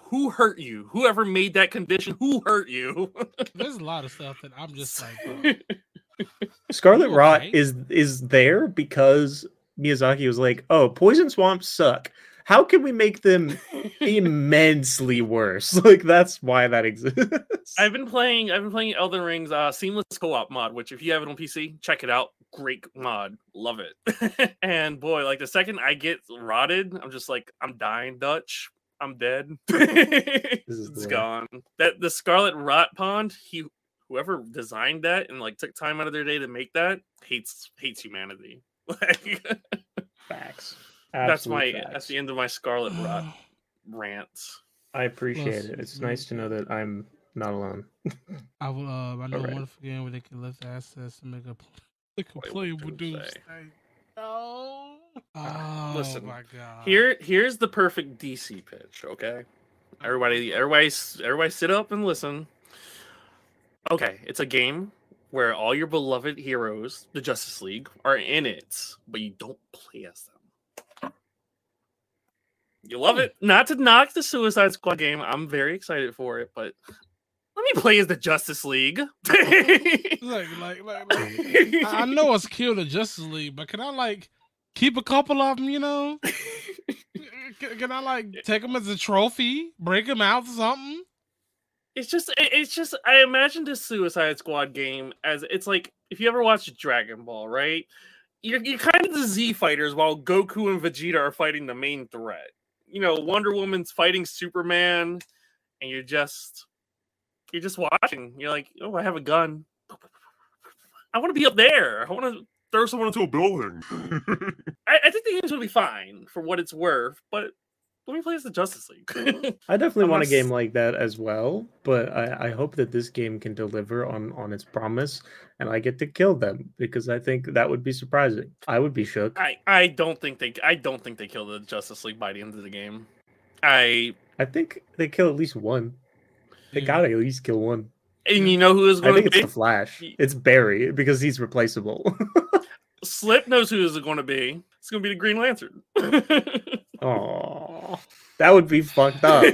D: Who hurt you? Whoever made that condition? Who hurt you?
C: There's a lot of stuff that I'm just like, bro,
B: Scarlet Rot
C: okay?
B: is is there because Miyazaki was like, "Oh, poison swamps suck. How can we make them immensely worse?" Like that's why that exists.
D: I've been playing. I've been playing Elden Ring's uh, seamless co-op mod, which if you have it on PC, check it out. Great mod, love it. and boy, like the second I get rotted, I'm just like, I'm dying, Dutch. I'm dead. it's gone. That the Scarlet Rot Pond. He, whoever designed that and like took time out of their day to make that, hates hates humanity. Like
B: facts.
D: That's my
B: Absolute
D: that's the end of my Scarlet Rot rant.
B: I appreciate
C: Plus,
B: it. It's nice to know that I'm not alone.
C: I will. Uh, I know
B: Alright.
C: a wonderful game where they can lift assets to make a, pl- make a
D: Wait, what
C: playable
D: do you
C: doom
D: say?
C: state. No. Oh
D: listen,
C: my god.
D: Here, here's the perfect DC pitch. Okay, Everybody, everybody, everybody, sit up and listen. Okay, it's a game where all your beloved heroes, the Justice League, are in it, but you don't play as them. You love it. Not to knock the Suicide Squad game. I'm very excited for it, but let me play as the Justice League.
C: Like, like, like, like I know it's kill the Justice League, but can I like keep a couple of them? You know, can, can I like take them as a trophy, break them out or something?
D: it's just it's just i imagine this suicide squad game as it's like if you ever watched dragon ball right you're, you're kind of the z fighters while goku and vegeta are fighting the main threat you know wonder woman's fighting superman and you're just you're just watching. You're like oh i have a gun. I want to be up there. I want to throw someone into a building. I, I think the game's gonna be fine for what it's worth but let me play as the justice league mm-hmm.
B: I definitely want a game like that as well, but I, I hope that this game can deliver on on its promise, and I get to kill them because I think that would be surprising. I would be shook.
D: I I don't think they I don't think they kill the Justice League by the end of the game. I
B: I think they kill at least one. They
C: mm.
B: gotta at least kill one.
D: and you know who is
B: I
D: going
B: think
D: to
B: it's
D: be
B: the Flash. It's Barry because he's replaceable.
D: Slip knows who is going to be. It's going to be the Green Lantern.
B: Oh, that would be fucked up.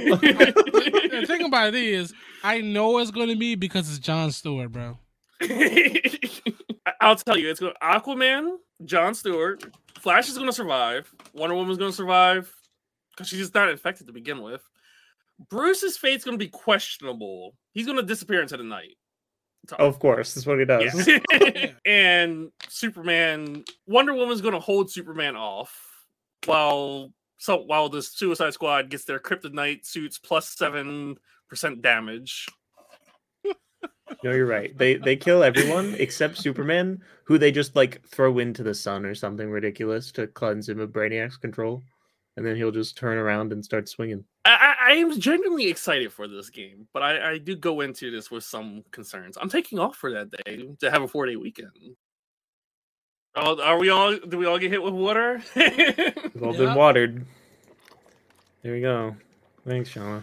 C: The thing about it is, I know it's going to be because it's John Stewart, bro.
D: I- I'll tell you, it's going to Aquaman, John Stewart, Flash is going to survive. Wonder Woman's going to survive because she's just not infected to begin with. Bruce's fate's going to be questionable. He's going to disappear into the night. So-
B: of course, that's what he does.
D: Yeah. and Superman, Wonder Woman's going to hold Superman off while so while the Suicide Squad gets their kryptonite suits plus seven percent damage.
B: No, you're right. They they kill everyone except Superman, who they just like throw into the sun or something ridiculous to cleanse him of Brainiac's control, and then he'll just turn around and start swinging.
D: I, I, am genuinely excited for this game, but I, I do go into this with some concerns. I'm taking off for that day to have a four day weekend. Oh, are we all? Do we all get hit with water?
B: We've all
C: Yeah.
B: been watered. There we go. Thanks, Shauna.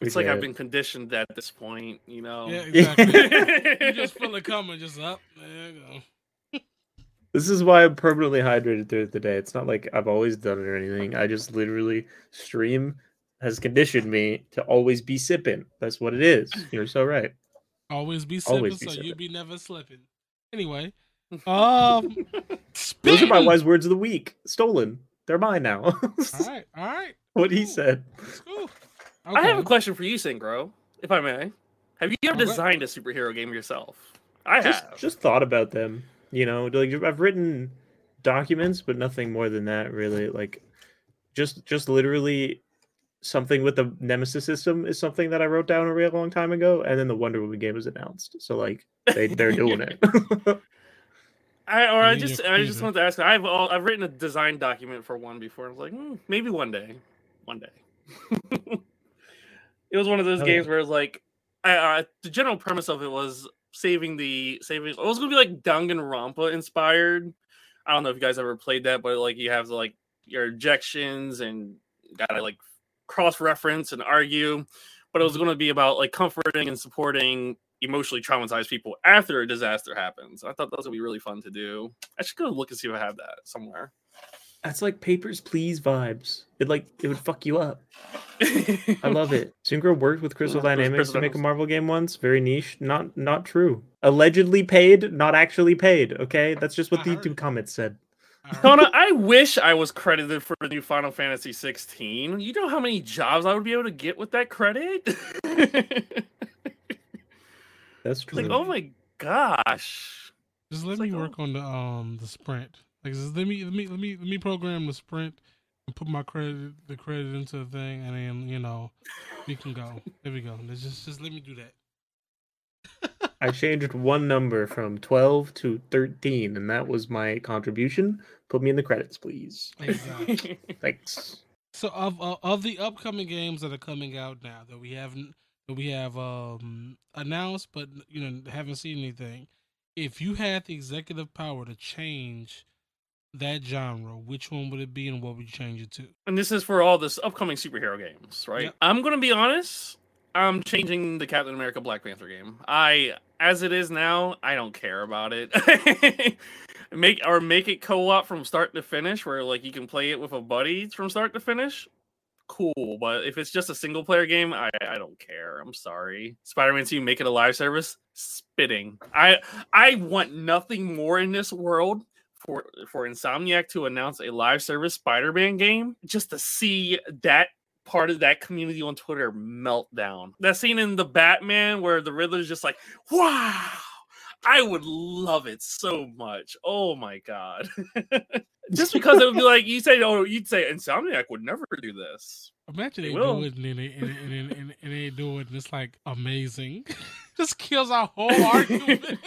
D: it's like
B: Appreciate
D: I've been conditioned at this point, you know.
C: Yeah, exactly. you just feel it coming, just up. There you go.
B: This is why I'm permanently hydrated throughout the day. It's not like I've always done it or anything. I just literally stream has conditioned me to always be sipping. That's what it is. You're so right.
C: Always be sipping,
B: Always be
C: so you
B: sipping.
C: be never slipping. Anyway, um,
B: Those are my wise words of the week. Stolen. They're mine now.
C: All right, all right,
B: what he
C: cool.
B: said.
C: Let's go.
D: I have a question for you, Syncro, if I may. Have you ever
C: Okay.
D: designed a superhero game yourself? I
B: Just,
D: have.
B: just thought about them. You know, like I've written documents, but nothing more than that, really. Like, just, just literally something with the Nemesis system is something that I wrote down a real long time ago, and then the Wonder Woman game was announced. So like, they they're doing it.
D: I or I just I just wanted to ask. I've all, I've written a design document for one before. I was like, hmm, maybe one day, one day. it was one of those
B: Oh,
D: games
B: yeah.
D: where it was like, I, uh, the general premise of it was saving the saving. It was gonna be like Danganronpa inspired. I don't know if you guys ever played that, but like you have like your objections and gotta like cross reference and argue. But it was going to be about like comforting and supporting emotionally traumatized people after a disaster happens. I thought that was gonna be really fun to do. I should go look and see if I have that somewhere.
B: That's like Papers, Please vibes. It like it would fuck you up. I love it. Syncro worked with Crystal
D: Yeah,
B: Dynamics
D: Crystal
B: to make a Marvel game once. Very niche. Not not true. Allegedly paid, not actually paid. Okay, that's just what
C: I
B: the
C: heard.
B: YouTube comments said.
C: All right.
D: Kona, I wish I was credited for the new Final Fantasy 16. You know how many jobs I would be able to get with that credit? it's
B: That's true.
D: like, oh my gosh.
C: Just let
D: It's
C: me
D: like,
C: work on the um the sprint. Like just let me let me let me let me program the sprint and put my credit the credit into the thing and then you know we can go. There we go. Let's just just let me do that.
B: I changed one number from 12 to 13, and that was my contribution. Put me in the credits, please.
C: Exactly.
B: Thanks.
C: So of uh, of the upcoming games that are coming out now that we haven't that we have um announced but you know haven't seen anything, if you had the executive power to change that genre, which one would it be and what would you change it to?
D: And this is for all this upcoming superhero games, right?
C: Yep.
D: I'm gonna be honest. I'm changing the Captain America Black Panther game. I as it is now, I don't care about it. make or make it co-op from start to finish where like you can play it with a buddy from start to finish. Cool, but if it's just a single player game, I, I don't care. I'm sorry. Spider-Man 2 make it a live service, spitting. I I want nothing more in this world for for Insomniac to announce a live service Spider-Man game just to see that part of that community on Twitter melt down. That scene in the Batman where the Riddler's just like, wow. I would love it so much. Oh my god. just because it would be like you say, oh, you'd say Insomniac would never do this.
C: Imagine
D: They
C: they, do it and then they, and, and, and, and, they do it and it's like amazing. Just kills our whole argument.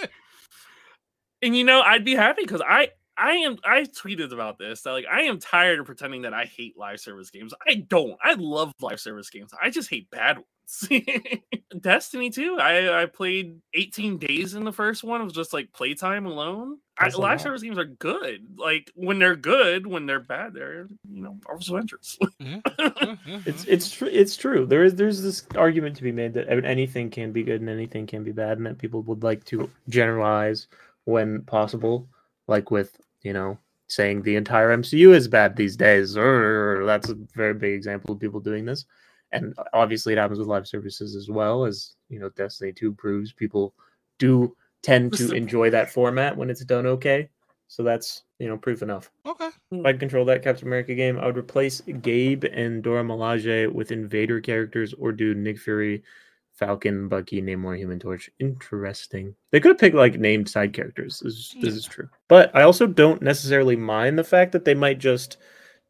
D: And you know, I'd be happy because I I am I tweeted about this that like I am tired of pretending that I hate live service games. I don't. I love live service games. I just hate bad ones. Destiny 2. I I played 18 days in the first one. It was just like playtime alone. I, live
B: lot.
D: service games are good. Like when they're good, when they're bad, they're you know Marvel's Avengers.
C: Yeah, yeah, yeah,
B: It's it's true. It's true. There is there's this argument to be made that anything can be good and anything can be bad, and that people would like to generalize when possible, like with you know saying the entire MCU is bad these days. Or that's a very big example of people doing this, and obviously it happens with live services as well as you know Destiny Two proves. People do tend to enjoy that format when it's done okay. So that's you know proof enough.
C: Okay. Hmm.
B: If I'd control that Captain America game, I would replace Gabe and Dora Milaje with Invader characters or do Nick Fury, Falcon, Bucky, Namor, Human Torch. Interesting. They could have picked like named side characters. This, is- this is true. But I also don't necessarily mind the fact that they might just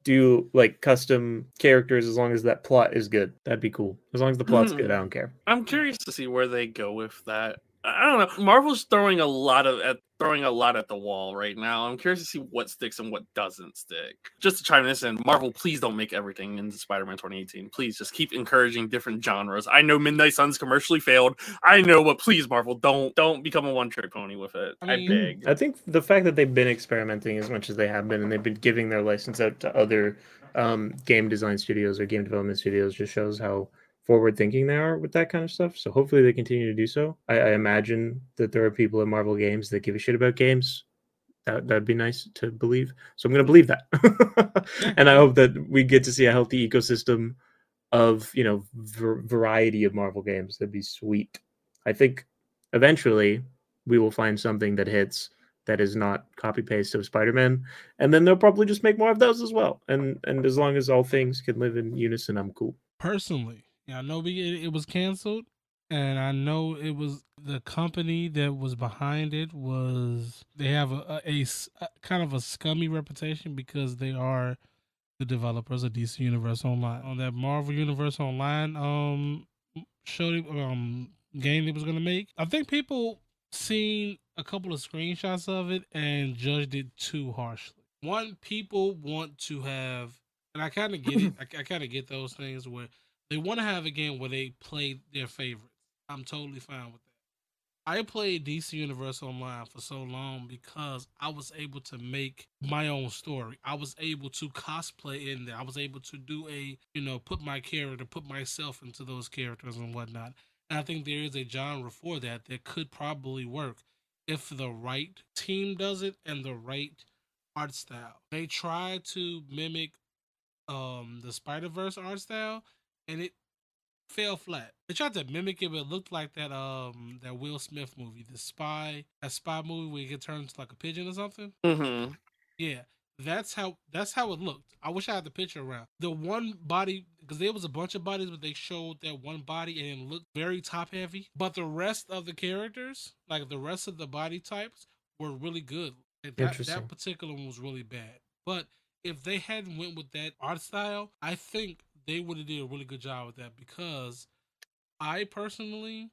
B: do like custom characters as long as that plot is good. That'd be cool. As long as the plot's good, hmm. I don't care.
D: I'm curious to see where they go with that. I I don't know. Marvel's throwing a lot of at throwing a lot at the wall right now. I'm curious to see what sticks and what doesn't stick. Just to chime this in, Marvel, please don't make everything into Spider-Man 2018. Please just keep encouraging different genres. I know Midnight Suns commercially failed. I know, but please, Marvel, don't don't become a one-trick pony with it.
C: I
D: I, beg.
B: I think the fact that they've been experimenting as much as they have been, and they've been giving their license out to other um, game design studios or game development studios, just shows how forward thinking they are with that kind of stuff. So hopefully they continue to do so. I, I imagine that there are people at Marvel Games that give a shit about games. That that'd be nice to believe. So I'm gonna believe that, and I hope that we get to see a healthy ecosystem of you know variety of Marvel games. That'd be sweet. I think eventually we will find something that hits that is not copy paste of Spider-Man, and then they'll probably just make more of those as well. And and as long as all things can live in unison, I'm cool.
C: Personally, I know we, it, it was canceled, and I know it was the company that was behind it was they have a a kind of a scummy reputation because they are the developers of DC Universe Online on that Marvel Universe Online um show um game they was gonna make. I think people seen a couple of screenshots of it and judged it too harshly. One, people want to have, and I kind of get it. I, I kind of get those things where they want to have a game where they play their favorites. I'm totally fine with that. I played DC Universe Online for so long because I was able to make my own story. I was able to cosplay in there. I was able to do a, you know, put my character, put myself into those characters and whatnot. And I think there is a genre for that that could probably work if the right team does it and the right art style. They try to mimic um the Spider Verse art style, and it fell flat. They tried to mimic it, but it looked like that um that Will Smith movie, the spy, that spy movie where turned into like a pigeon or something.
D: Mhm.
C: Yeah, that's how that's how it looked. I wish I had the picture around. The one body because there was a bunch of bodies, but they showed that one body and it looked very top heavy. But the rest of the characters, like the rest of the body types, were really good. Like, that, that particular one was really bad. But if they hadn't went with that art style, I think they would have did a really good job with that because I personally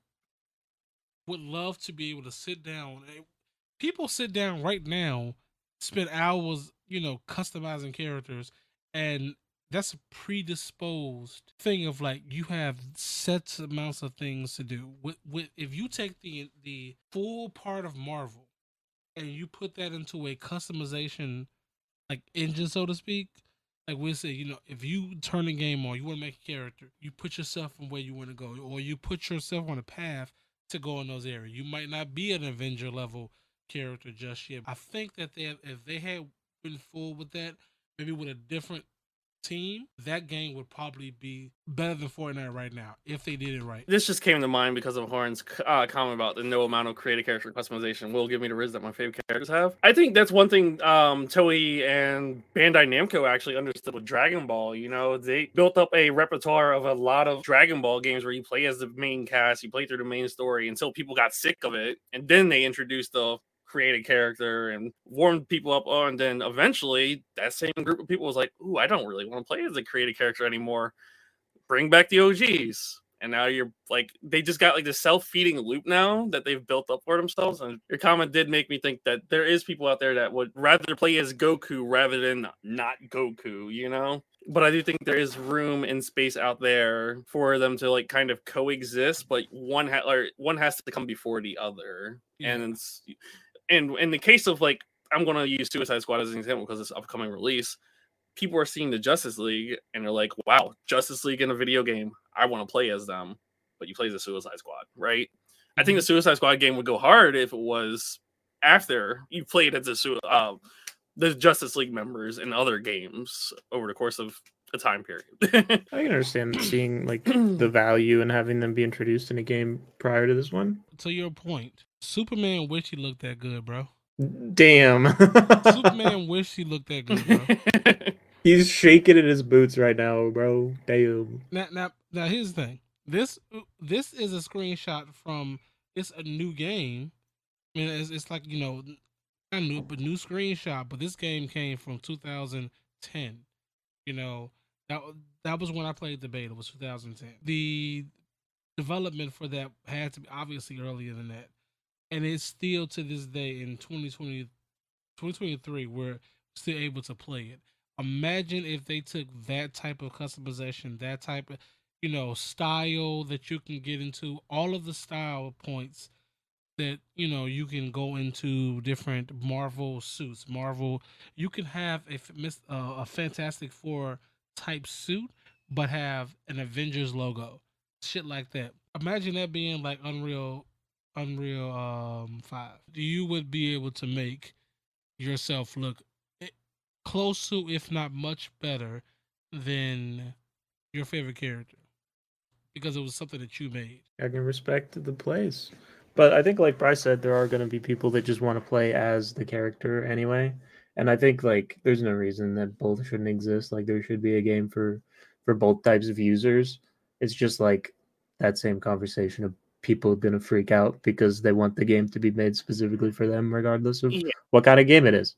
C: would love to be able to sit down. eh, People sit down right now, spend hours, you know, customizing characters, and that's a predisposed thing of like you have set amounts of things to do. With, with if you take the the full part of Marvel and you put that into a customization like engine, so to speak. Like we say, you know, if you turn the game on, you want to make a character, you put yourself in where you want to go, or you put yourself on a path to go in those areas. You might not be an Avenger level character just yet. I think that they, if they had been full with that, maybe with a different team, that game would probably be better than Fortnite right now if they did it right.
D: This just came to mind because of Horn's uh, comment about the no amount of creative character customization will give me the riz that my favorite characters have. I think that's one thing um, Toei and Bandai Namco actually understood with Dragon Ball. You know, they built up a repertoire of a lot of Dragon Ball games where you play as the main cast, you play through the main story until people got sick of it, and then they introduced the create a character and warm people up oh, on. Then eventually, that same group of people was like, "Ooh, I don't really want to play as a creative character anymore. Bring back the OGs." And now you're like, they just got like this self feeding loop now that they've built up for themselves. And your comment did make me think that there is people out there that would rather play as Goku rather than not Goku, you know? But I do think there is room and space out there for them to like kind of coexist, but one ha- or one has to come before the other.
C: Yeah.
D: And it's, and in the case of like I'm gonna use Suicide Squad as an example because it's upcoming release. People are seeing the Justice League and they're like, "Wow, Justice League in a video game! I want to play as them." But you play as the Suicide Squad, right? I think the Suicide Squad game would go hard if it was after you played as the sui- uh, the Justice League members in other games over the course of a time period.
B: I can understand seeing like the value and having them be introduced in a game prior to this one.
C: To your point, Superman wish he looked that good, bro.
B: Damn.
C: Superman wish he looked that good, bro.
B: He's shaking in his boots right now, bro. Damn.
C: Now, now, now, here's the thing. This, this is a screenshot from. It's a new game. I mean, it's, it's like you know, not new, but new screenshot. But this game came from 2010. You know, that that was when I played the beta. It was 2010. The development for that had to be obviously earlier than that, and it's still to this day in 2020, 2023 we're still able to play it. Imagine if they took that type of customization, that type of you know style that you can get into, all of the style points that you know you can go into different Marvel suits. Marvel, you can have a mis- uh, a Fantastic Four type suit, but have an Avengers logo, shit like that. Imagine that being like Unreal, Unreal um Five. You would be able to make yourself look close to, if not much better, than your favorite character because it was something that you made.
B: I can respect the plays. But I think, like Bryce said, there are going to be people that just want to play as the character anyway. And I think like there's no reason that both shouldn't exist. Like there should be a game for for both types of users. It's just like that same conversation of people going to freak out because they want the game to be made specifically for them, regardless of
D: Yeah.
B: what kind of game it is.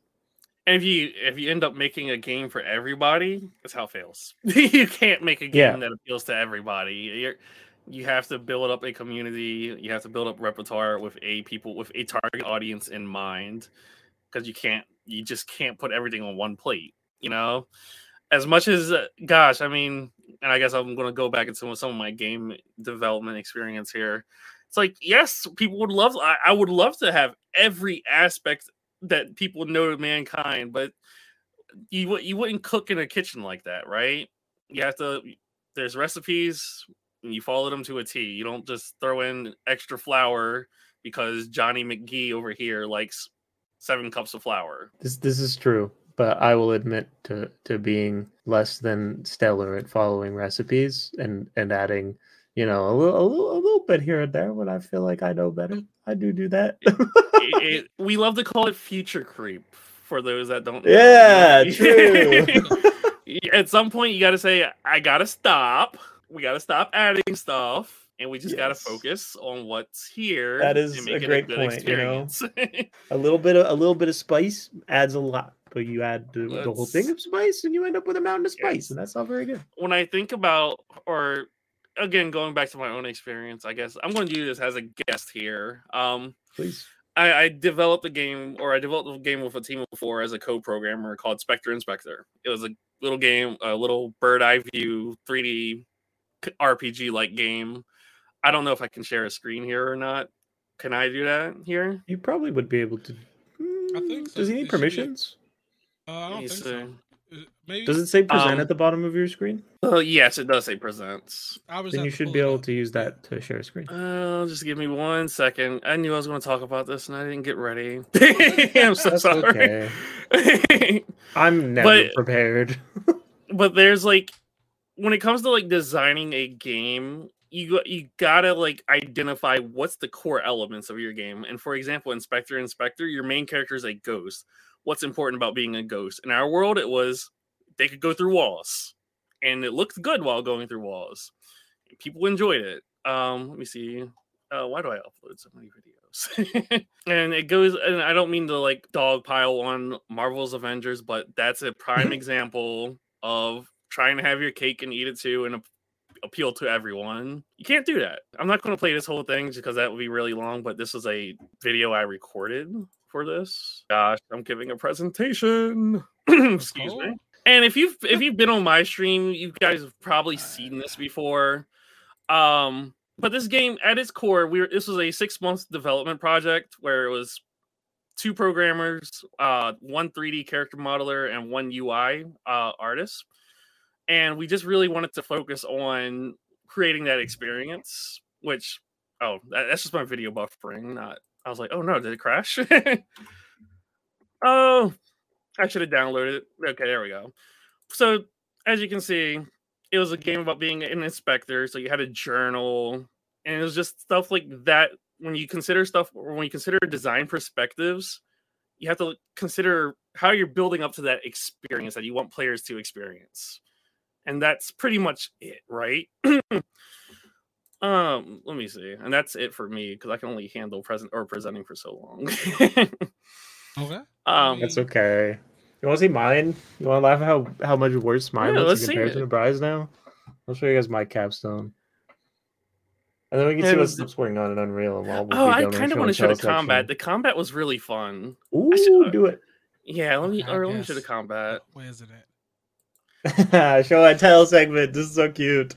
D: And if you if you end up making a game for everybody, that's how it fails. you can't make a game
B: Yeah.
D: that appeals to everybody. You're, you have to build up a community. You have to build up repertoire with a people with a target audience in mind, because you can't you just can't put everything on one plate. You know, as much as uh, gosh, I mean, and I guess I'm to go back into some of- my game development experience here. It's like yes, people would love. I, I would love to have every aspect that people know of mankind, but you you wouldn't cook in a kitchen like that, right? You have to. There's recipes, and you follow them to a T. You don't just throw in extra flour because Johnny McGee over here likes seven cups of flour.
B: This this is true, but I will admit to to being less than stellar at following recipes and and adding, you know, a little a little, a little bit here and there when I feel like I know better. Mm. I do do that.
D: It- it- we love to call it feature creep for those that don't. know.
B: yeah, true.
D: At some point, you got to say, "I got to stop. We got to stop adding stuff." And we just got to focus on what's here.
B: That is a great
D: good
B: point, you know? a little bit of a little bit of spice adds a lot, but you add the, the whole thing of spice and you end up with a mountain of spice,
D: Yes.
B: and that's not very good.
D: when I think about, or again, going back to my own experience, I guess I'm going to do this as a guest here. Um,
B: Please.
D: I, I developed a game, or I developed a game with a team before as a co-programmer called Spectre Inspector. It was a little game, a little bird eye view 3D RPG like game. I don't know if I can share a screen here or not. Can I do that here?
B: You probably would be able to.
C: I think
B: Mm,
C: so.
B: Does he need
C: should be-
B: permissions?
C: Uh, I don't think so. Maybe.
B: Does it say present
D: Um,
B: at the bottom of your screen?
D: Oh yes, it does say presents.
C: I was
B: Then you should be able
C: up.
B: to use that to share a screen.
D: Uh, just give me one second. I knew I was going to talk about this, and I didn't get ready. I'm so
B: That's
D: sorry.
B: okay. I'm never
D: But-
B: prepared.
D: but there's like when it comes to like designing a game you you gotta like identify what's the core elements of your game and for example Spectre Inspector your main character is a ghost what's important about being a ghost in our world it was they could go through walls and it looked good while going through walls people enjoyed it um let me see uh, why do I upload so many videos? and it goes, and I don't mean to like dogpile on Marvel's Avengers, but that's a prime example of trying to have your cake and eat it too and ap- appeal to everyone. You can't do that. I'm not going to play this whole thing just because that would be really long, but this is a video I recorded for this. Gosh, I'm giving a presentation. Excuse me.
C: Oh.
D: And if you've if you've been on my stream, you guys have probably seen this before. Um, but this game at its core, we were this was a six month development project where it was two programmers, uh, one 3D character modeler, and one UI uh, artist. And we just really wanted to focus on creating that experience, which oh, that, that's just my video buffering. Not I was like, oh no, did it crash? oh, I should have downloaded it. Okay, there we go. So as you can see, it was a game about being an inspector. So you had a journal, and it was just stuff like that. When you consider stuff, or when you consider design perspectives, you have to consider how you're building up to that experience that you want players to experience, and that's pretty much it, right? um, let me see, and that's it for me because I can only handle present or presenting for so long.
C: Okay.
D: um,
B: That's okay. You want to see mine? You want to laugh at how how much worse mine
D: Yeah,
B: looks
D: let's
B: in comparison to Bry's now? I'll show you guys my capstone. And then we can see
D: And-
B: what's going on in Unreal. And while we'll
D: oh, I kind of want to show the
B: tell section.
D: combat. The combat was really fun.
B: Ooh,
D: should-
B: do it.
D: Yeah, let me
C: I
D: or let me show the
C: guess.
D: combat.
C: Where is it at?
B: show and tell segment. This is so cute.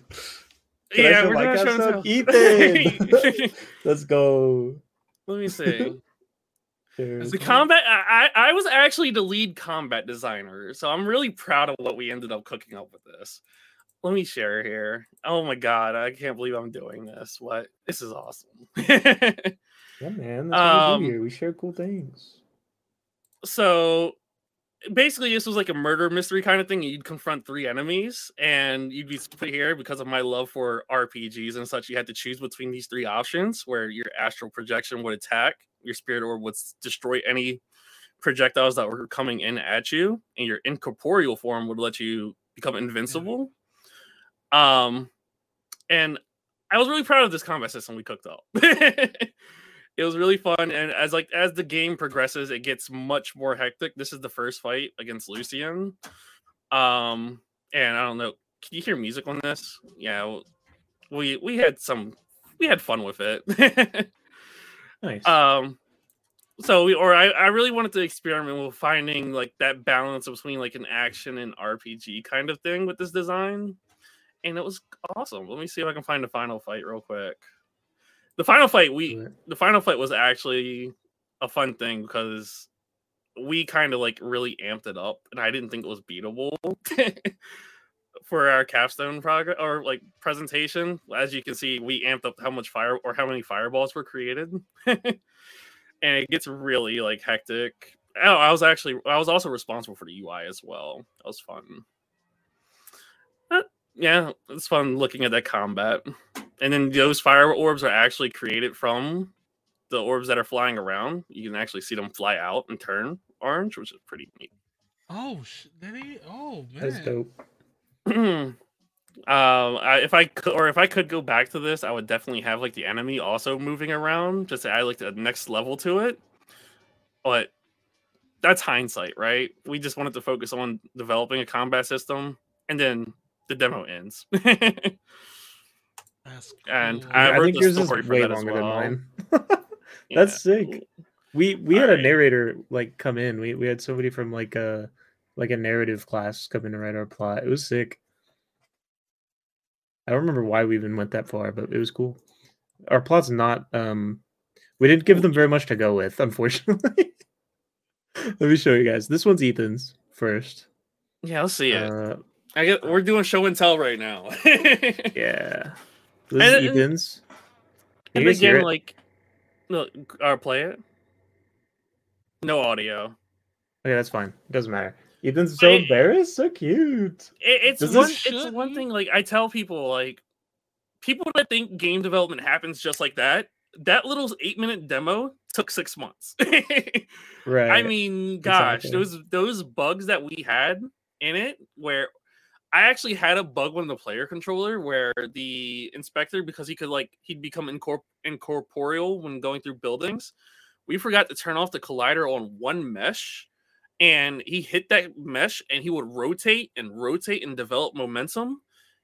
B: Can
D: yeah, we're
B: my
D: gonna show and tell.
B: Ethan! Let's go.
D: let me see.
B: Cheers.
D: The combat, I, I was actually the lead combat designer, so I'm really proud of what we ended up cooking up with this. Let me share here. Oh my god, I can't believe I'm doing this. What? This is awesome.
B: Yeah, man. That's
D: Um,
B: we do here. We share cool things.
D: so basically this was like a murder mystery kind of thing you'd confront three enemies and you'd be split here because of my love for rpgs and such. You had to choose between these three options where your astral projection would attack your spirit orb would destroy any projectiles that were coming in at you and your incorporeal form would let you become invincible. Um and i was really proud of this combat system we cooked up it was really fun and as like as the game progresses it gets much more hectic. This is the first fight against lucian um and i don't know can you hear music on this? Yeah we we had some we had fun with it.
B: Nice.
D: um so we or I, I really wanted to experiment with finding like that balance between like an action and rpg kind of thing with this design and it was awesome. Let me see if i can find the final fight real quick the final fight we
B: it.
D: the final fight was actually a fun thing because we kind of like really amped it up and i didn't think it was beatable for our capstone progress or like presentation. As you can see we amped up how much fire or how many fireballs were created. And it gets really like hectic. Oh i was actually i was also responsible for the ui as well. That was fun. Uh, yeah it's fun looking at that combat and then those fire orbs are actually created from the orbs that are flying around. You can actually see them fly out and turn orange, which is pretty neat.
C: Oh, sh- did he? Oh man.
B: That's dope.
D: um, I, if I could, or if I could go back to this, I would definitely have like the enemy also moving around, just to add like the next level to it. But that's hindsight, right? We just wanted to focus on developing a combat system, and then the demo ends.
C: That's
D: and
C: cool.
D: I
B: I, think yours is
D: story
B: way
D: that as
B: longer than
D: well.
B: mine.
D: Yeah.
B: That's sick. We we had a narrator like come in. We we had somebody from like a like a narrative class come in to write our plot. It was sick. I don't remember why we even went that far, but it was cool. Our plot's not um we didn't give them very much to go with, unfortunately. Let me show you guys. This one's Ethan's first.
D: Yeah, let's see it.
B: Uh,
D: I get we're doing show and tell right now.
B: yeah. This is
D: And- uh,
B: Ethan's. Can
D: And
B: you guys hear
D: again,
B: it?
D: like, no, or uh, play it. No audio.
B: Okay, that's fine. It doesn't matter. Ethan's so
D: Wait.
B: embarrassed. So cute.
D: It, it's
B: Does
D: one. It's one thing. Like I tell people, like people that think game development happens just like that. That little eight minute demo took six months.
B: Right.
D: I mean, gosh,
B: Exactly.
D: those those bugs that we had in it, where I actually had a bug on the player controller where the inspector, because he could like he'd become incorp- incorporeal when going through buildings, we forgot to turn off the collider on one mesh, and he hit that mesh and he would rotate and rotate and develop momentum,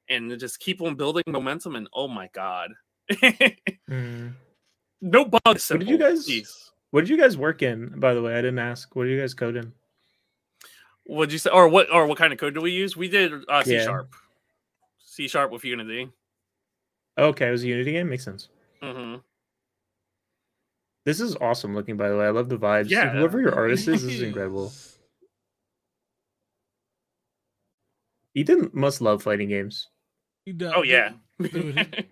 D: and just keep on building momentum. And oh my god,
B: Mm.
D: no bugs.
B: What did you guys-
D: Jeez.
B: What did you guys work in? By the way, I didn't ask. What did you guys code in?
D: What'd you say? Or what? Or what kind of code do we use? We did uh, C
B: Yeah.
D: sharp, C sharp with Unity.
B: Okay, it was a Unity game. Makes sense.
D: hmm
B: This is awesome looking, by the way. I love the vibes.
D: Yeah.
B: Whoever your artist is, this is incredible. Ethan must love fighting games.
C: He does.
D: Oh yeah.
C: Dude,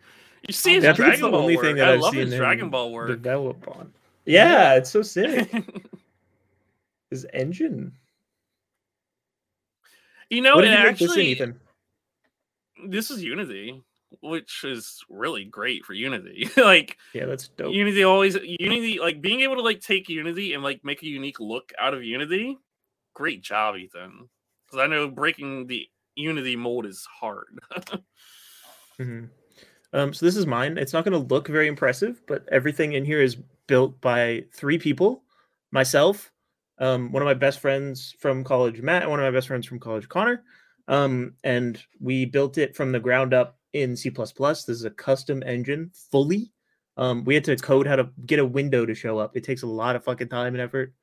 D: you see his
B: Yeah, I think it's
D: Dragon
B: the
D: Ball
B: only
D: work.
B: thing that
D: I
B: I've
D: love
B: seen
D: his Dragon Ball work.
B: Develop on. Yeah, it's so sick. His engine.
D: You know,
B: what
D: and
B: you make this in,
D: actually,
B: Ethan?
D: this is Unity, which is really great for Unity. like
B: Yeah, that's dope.
D: Unity always Unity, like being able to like take Unity and like make a unique look out of Unity. Great job, Ethan. Because I know breaking the Unity mold is hard.
B: hmm Um, so this is mine. It's not going to look very impressive, but everything in here is built by three people: myself, um, one of my best friends from college, Matt, and one of my best friends from college, Connor. Um, and we built it from the ground up in C++. This is a custom engine, fully. Um, we had to code how to get a window to show up. It takes a lot of fucking time and effort.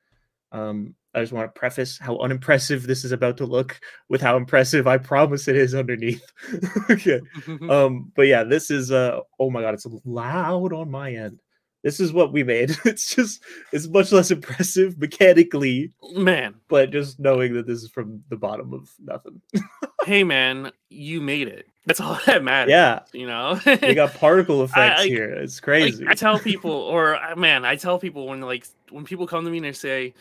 B: Um, I just want to preface how unimpressive this is about to look with how impressive I promise it is underneath. okay. Um, but yeah, this is uh oh my god, it's loud on my end. This is what we made. It's just it's much less impressive mechanically,
D: Man,
B: but just knowing that this is from the bottom of nothing.
D: hey man, you made it. That's all that matters.
B: Yeah,
D: you know.
B: we got particle effects
D: I-
B: here. It's
D: Like,
B: crazy.
D: I tell people, or uh, man, I tell people when like when people come to me and they say,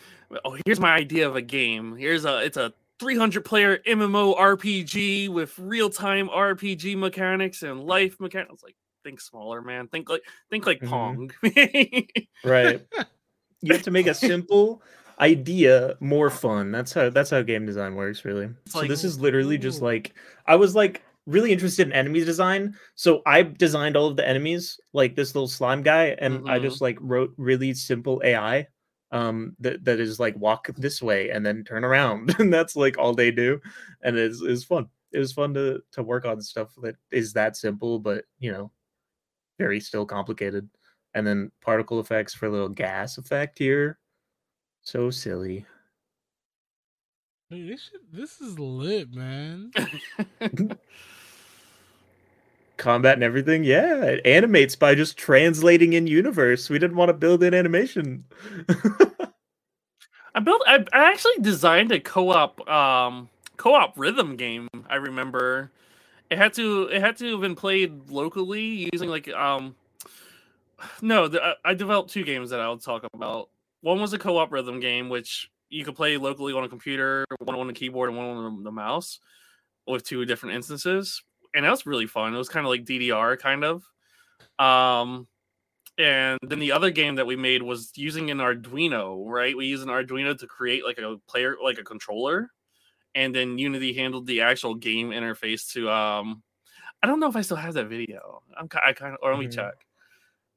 D: "Oh, here's my idea of a game. Here's a it's a 300 player MMO RPG with real time RPG mechanics and life mechanics." I like, think smaller, man. Think like think like
B: Mhm.
D: Pong.
B: right. You have to make a simple idea more fun. That's how that's how game design works, really. so
D: like-
B: this is literally just like I was like really interested in enemy design. So I designed all of the enemies, like this little slime guy, and I
D: Mhm.
B: just like wrote really simple AI um that, that is like walk this way and then turn around. and that's like all they do. And it's is fun. It was fun to to work on stuff that is that simple, but you know, very still complicated and then particle effects for a little gas effect here. So silly.
C: Dude, this, shit, this is lit, man.
B: Combat and everything, yeah, it animates by just translating in universe. We didn't want to build in animation.
D: I built. I, I actually designed a co-op um co-op rhythm game. I remember it had to it had to have been played locally using like um no the, I- I developed two games that I'll talk about. One was a co-op rhythm game which you could play locally on a computer, one on the keyboard and one on the, the mouse, with two different instances, and that was really fun. It was kind of like DDR kind of. Um, and then the other game that we made was using an Arduino, right? We use an Arduino to create like a player, like a controller, and then Unity handled the actual game interface to. um I don't know if I still have that video. I'm I kind of or let me
B: Mhm.
D: check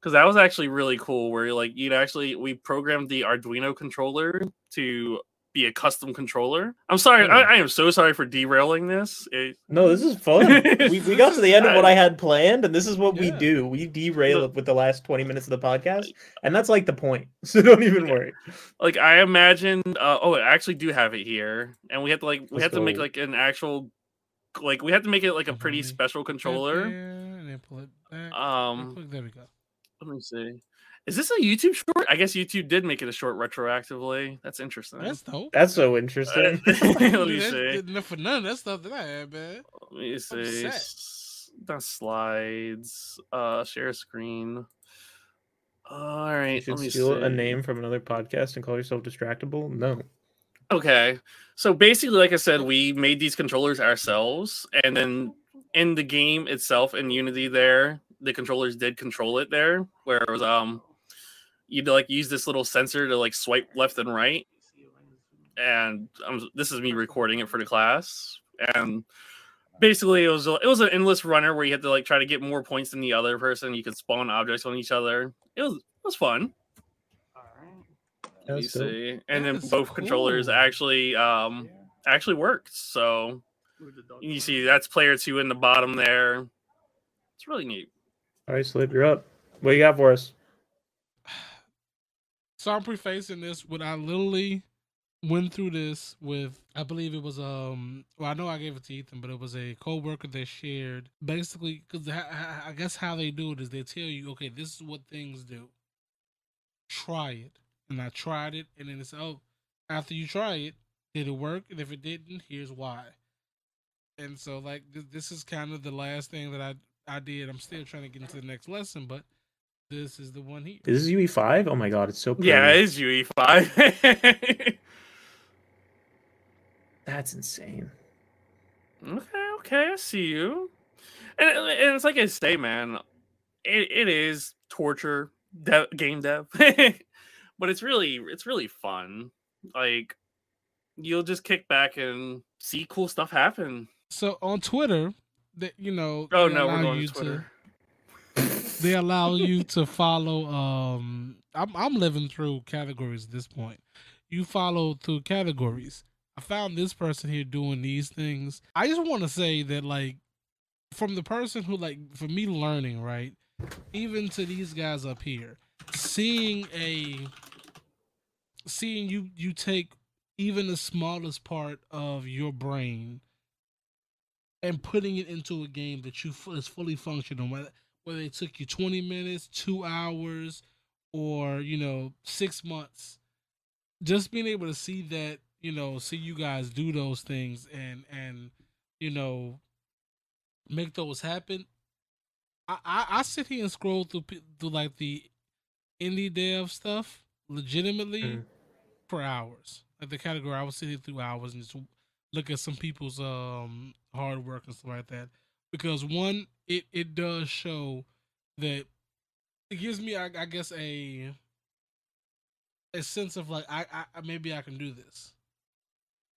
D: because that was actually really cool. Where like you'd actually we programmed the Arduino controller to be a custom controller. I'm sorry,
B: Hmm.
D: I, I am so sorry for derailing this. It,
B: no, this is fun. we, we got to the end of what I had planned, and this is what we do. We derail it with the last 20 minutes of the podcast, and that's like the point. So don't even worry.
D: like I imagined. Uh, oh, I actually do have it here, and we have to like we
B: Let's
D: have to make like an actual, like we have to make it like a pretty special controller.
C: there, and then pull it back.
D: Um.
C: There we go.
D: Let me see. Is this a YouTube short? I guess YouTube did make it a short retroactively. That's interesting.
C: That's dope.
B: That's so interesting.
D: Let me
C: Dude, that's-
D: see.
C: enough for none of that stuff that I had, man.
D: Let me see.
C: upset.
D: S- Not slides. Uh, share screen. All right.
B: you should
D: let me
B: steal
D: see.
B: a name from another podcast and call yourself distractible. No.
D: Okay. So basically, like I said, we made these controllers ourselves, and then in the game itself in Unity, there the controllers did control it there, where it was um, you'd like use this little sensor to like swipe left and right, and um, this is me recording it for the class, and basically it was a- it was an endless runner where you had to like try to get more points than the other person. You could spawn objects on each other. It was it was fun. Let me
B: That's
D: see. And then
C: That is
D: both controllers actually um actually worked. So you see that's player two in the bottom there. It's really neat.
B: All right, Slip, you're up. What you got for us?
C: So I'm prefacing this with I literally went through this with I believe it was um well I know I gave it to Ethan but it was a co-worker that shared basically because I guess how they do it is they tell you okay this is what things do. Try it. And I tried it and then it's oh after you try it did it work? And if it didn't here's why. And so like th- this is kind of the last thing that I I did. I'm still trying to get into the next lesson but this is the one here
B: Is this is UE5? Oh my god, it's so pretty.
D: Yeah, it is UE5.
B: That's insane.
D: okay, okay, I see you. And, and it's like I say, man, it, it is torture de- game dev. but it's really it's really fun. Like you'll just kick back and see cool stuff happen.
C: So on Twitter, that you know,
D: Oh no, we're
C: allow
D: going to Twitter.
C: They allow you to follow. Um, I'm I'm living through categories at this point. You follow through categories. I found this person here doing these things. I just want to say that, like, from the person who, like, for me learning, right, even to these guys up here, seeing a, seeing you you take even the smallest part of your brain and putting it into a game that you fu- is fully functional whether, it took you 20 minutes 2 hours or you know 6 months. Just being able to see that you know see you guys do those things and and you know make those happen. I i, I sit here and scroll through through like the indie dev stuff legitimately
B: Mhm.
C: for hours. Like the category i was sitting through hours and just look at some people's um hard work and stuff like that because one it it does show that it gives me I, I guess a a sense of like I, I maybe I can do this.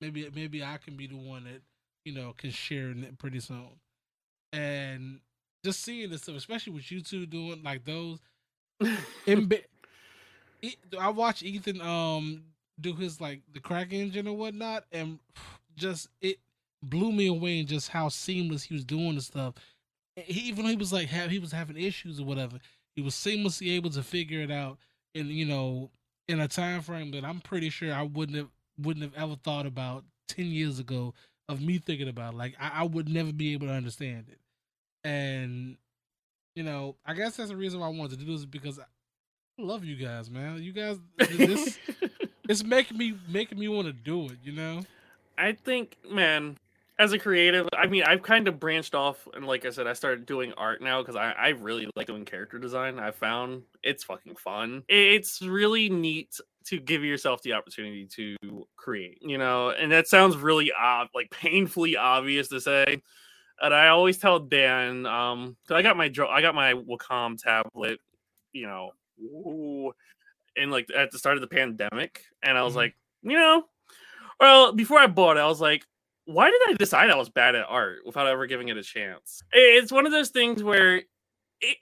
C: Maybe maybe I can be the one that you know can share it pretty soon. And just seeing this stuff especially with you two doing like those Embe- I watched Ethan um do his like the crack engine or whatnot, and just it blew me away in just how seamless he was doing the stuff. He even though he was like have he was having issues or whatever, he was seamlessly able to figure it out, and you know in a time frame that I'm pretty sure I wouldn't have wouldn't have ever thought about ten years ago of me thinking about. Like I, I would never be able to understand it, and you know I guess that's the reason why I wanted to do this because I love you guys, man. You guys, this it's making me making me want to do it. You know.
D: I think, man, as a creative, I mean, I've kind of branched off, and like I said, I started doing art now because I, I really like doing character design. I found it's fucking fun. It's really neat to give yourself the opportunity to create, you know, and that sounds really odd, like painfully obvious to say. And I always tell Dan, um, 'cause I got my I got my Wacom tablet, you know, ooh, and like at the start of the pandemic, and I was
C: Mhm.
D: like, you know, well, before I bought it, I was like, why did I decide I was bad at art without ever giving it a chance? It's one of those things where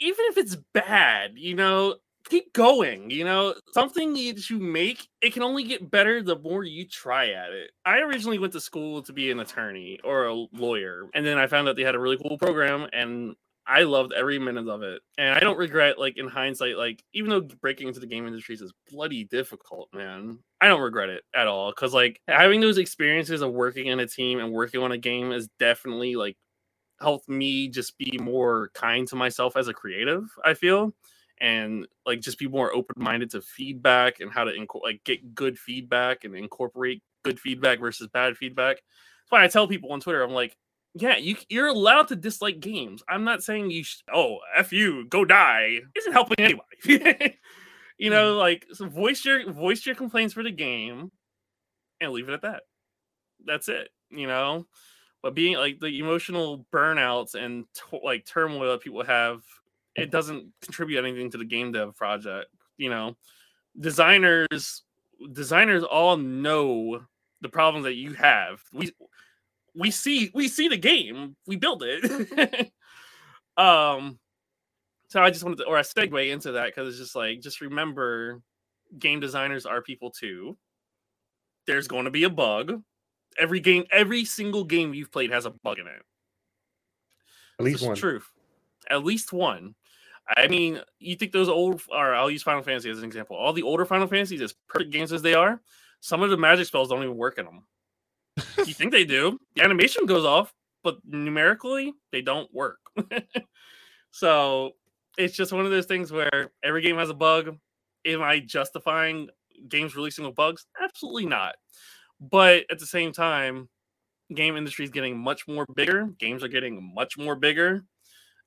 D: even if it's bad, you know, keep going. You know, something that you make, it can only get better the more you try at it. I originally went to school to be an attorney or a lawyer, and then I found out they had a really cool program, and I loved every minute of it. And I don't regret, like, in hindsight, like, even though breaking into the game industries is bloody difficult, man, I don't regret it at all. Cause, like, having those experiences of working in a team and working on a game is definitely, like, helped me just be more kind to myself as a creative, I feel. and like just be more open-minded to feedback and how to inco- like get good feedback and incorporate good feedback versus bad feedback. That's why I tell people on Twitter, I'm like, yeah, you you're allowed to dislike games. I'm not saying you sh- oh f you go die isn't helping anybody. you hmm. know, like so voice your voice your complaints for the game and leave it at that. That's it. You know, but being like the emotional burnouts and to- like turmoil that people have, it doesn't contribute anything to the game dev project. You know, designers designers all know the problems that you have. We we see we see the game, we build it. um so I just wanted to or I segue into that because it's just like just remember game designers are people too. There's going to be a bug. Every game, every single game you've played has a bug in it.
B: At least one.
D: Truth. At least one. I mean, you think those old, or I'll use Final Fantasy as an example. All the older Final Fantasies, as perfect games as they are, some of the magic spells don't even work in them. you think they do? The animation goes off, but numerically, they don't work. so it's just one of those things where every game has a bug. Am I justifying games releasing with bugs? Absolutely not. But at the same time, game industry is getting much more bigger. Games are getting much more bigger,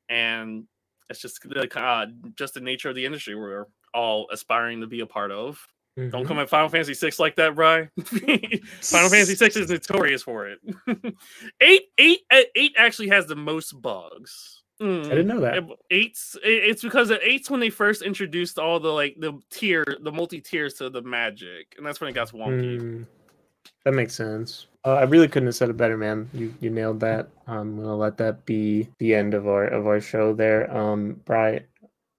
D: and it's just the uh, just the nature of the industry we're all aspiring to be a part of. Don't
B: Mhm.
D: come at Final Fantasy six like that, Bry. Final Fantasy six is notorious for it. eight, eight, uh, eight actually has the most bugs. Mm.
B: I didn't know that.
D: Eight's it's because at eight's when they first introduced all the like the tier, the multi tiers to the magic, and that's when it got wonky.
B: Mm, that makes sense. Uh, I really couldn't have said it better, man. You you nailed that. I'm gonna let that be the end of our of our show there. Um, Bry,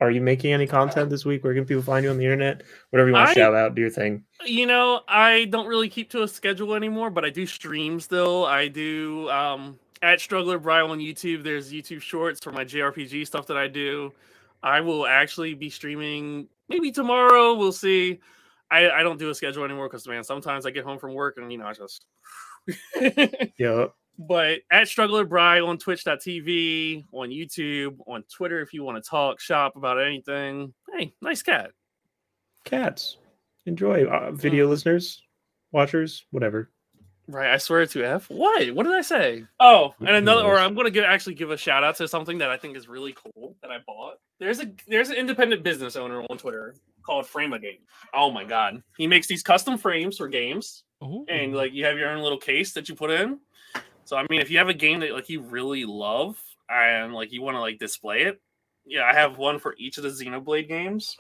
B: are you making any content this week? Where can people find you on the internet? Whatever you want to
D: I-
B: shout out, do your thing.
D: You know, I don't really keep to a schedule anymore, but I do stream still. I do um at Struggler Bry on YouTube. There's YouTube shorts for my JRPG stuff that I do. I will actually be streaming maybe tomorrow. We'll see. I, I don't do a schedule anymore because man, sometimes I get home from work and you know I just
B: Yeah,
D: but at Struggler Bry on twitch.tv, on YouTube, on Twitter if you want to talk shop about anything. Hey, nice cat.
B: cats. Enjoy, uh, video listeners, watchers, whatever.
D: Right, I swear to F. What? What did I say? Oh, and another, or? I'm gonna give actually give a shout out to something that I think is really cool that I bought. There's a there's an independent business owner on Twitter called Frame a Game. Oh my god, he makes these custom frames for games,
C: Ooh.
D: and like you have your own little case that you put in. So I mean, if you have a game that like you really love and like you want to like display it, yeah, I have one for each of the Xenoblade games.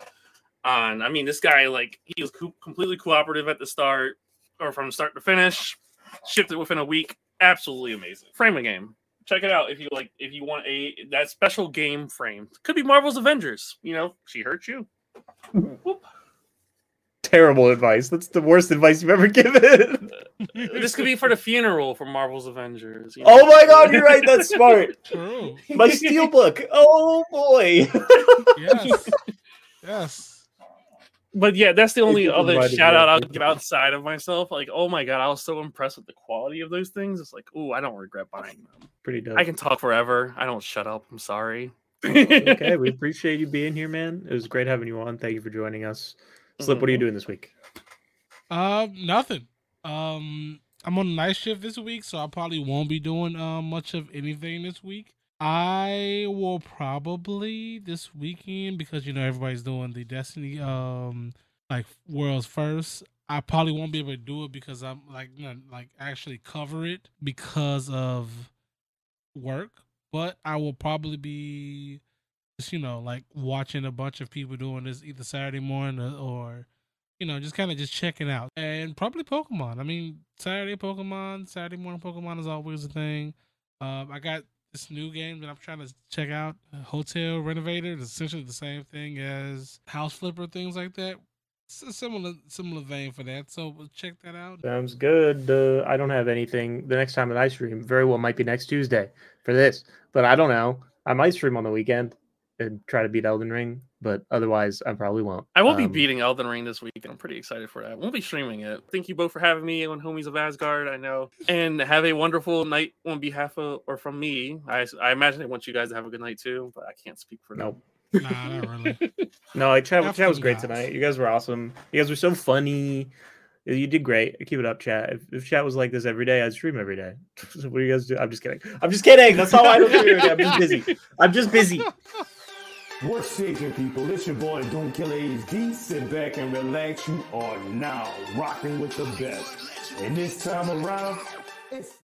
D: And I mean, this guy like he was co- completely cooperative at the start or from start to finish. Shipped it within a week. Absolutely amazing. Frame a game. Check it out if you like. If you want a that special game frame, could be Marvel's Avengers. You know, she hurt you. Whoop.
B: Terrible advice. That's the worst advice you've ever given.
D: this could be for the funeral for Marvel's Avengers. you
B: oh my god, you're right. That's smart.
C: True.
B: My steelbook. Oh boy.
C: Yes. yes.
D: But yeah, that's the only other shout out I'll
B: something.
D: give outside of myself. Like, oh my god, I was so impressed with the quality of those things. It's like, oh, I don't regret buying them.
B: Pretty dope.
D: I can talk forever. I don't shut up. I'm sorry.
B: okay, we appreciate you being here, man. It was great having you on. Thank you for joining us. Slip, what are you
D: Mhm.
B: doing this week?
C: Um, nothing. Um, I'm on a night shift this week, so I probably won't be doing um much of anything this week. I will probably this weekend because you know everybody's doing the Destiny um like world's first. I probably won't be able to do it because I'm like you know, like actually cover it because of work. But I will probably be just you know like watching a bunch of people doing this either Saturday morning or, or you know, just kind of just checking out. And probably Pokemon. I mean, Saturday Pokemon, Saturday morning Pokemon is always a thing. Um, I got this new game that I'm trying to check out, uh, Hotel Renovator. It's essentially the same thing as House Flipper, things like that. It's a similar similar vein for that. So we'll check that out.
B: Sounds good. Uh, I don't have anything. The next time that I stream, very well might be next Tuesday for this, but I don't know. I might stream on the weekend and try to beat Elden Ring, but otherwise, I probably won't.
D: I will
B: um, be
D: beating Elden Ring this week, and I'm pretty excited for that. I won't be streaming it. Thank you both for having me on Homies of Asgard. I know, and have a wonderful night on behalf of or from me. I, I imagine I want you guys to have a good night too, but I can't speak for
B: nope. Them.
C: nah, not really.
B: no, like chat, chat was great tonight. You guys were awesome. You guys were so funny. You did great. Keep it up, chat. If, if chat was like this every day, I'd stream every day. what do you guys do? I'm just kidding. I'm just kidding. That's all I don't do every day. I'm just busy. I'm just busy.
A: What's shaking, people? It's your boy Don't Kill HD. Sit back and relax. You are now rocking with the best. And this time around, it's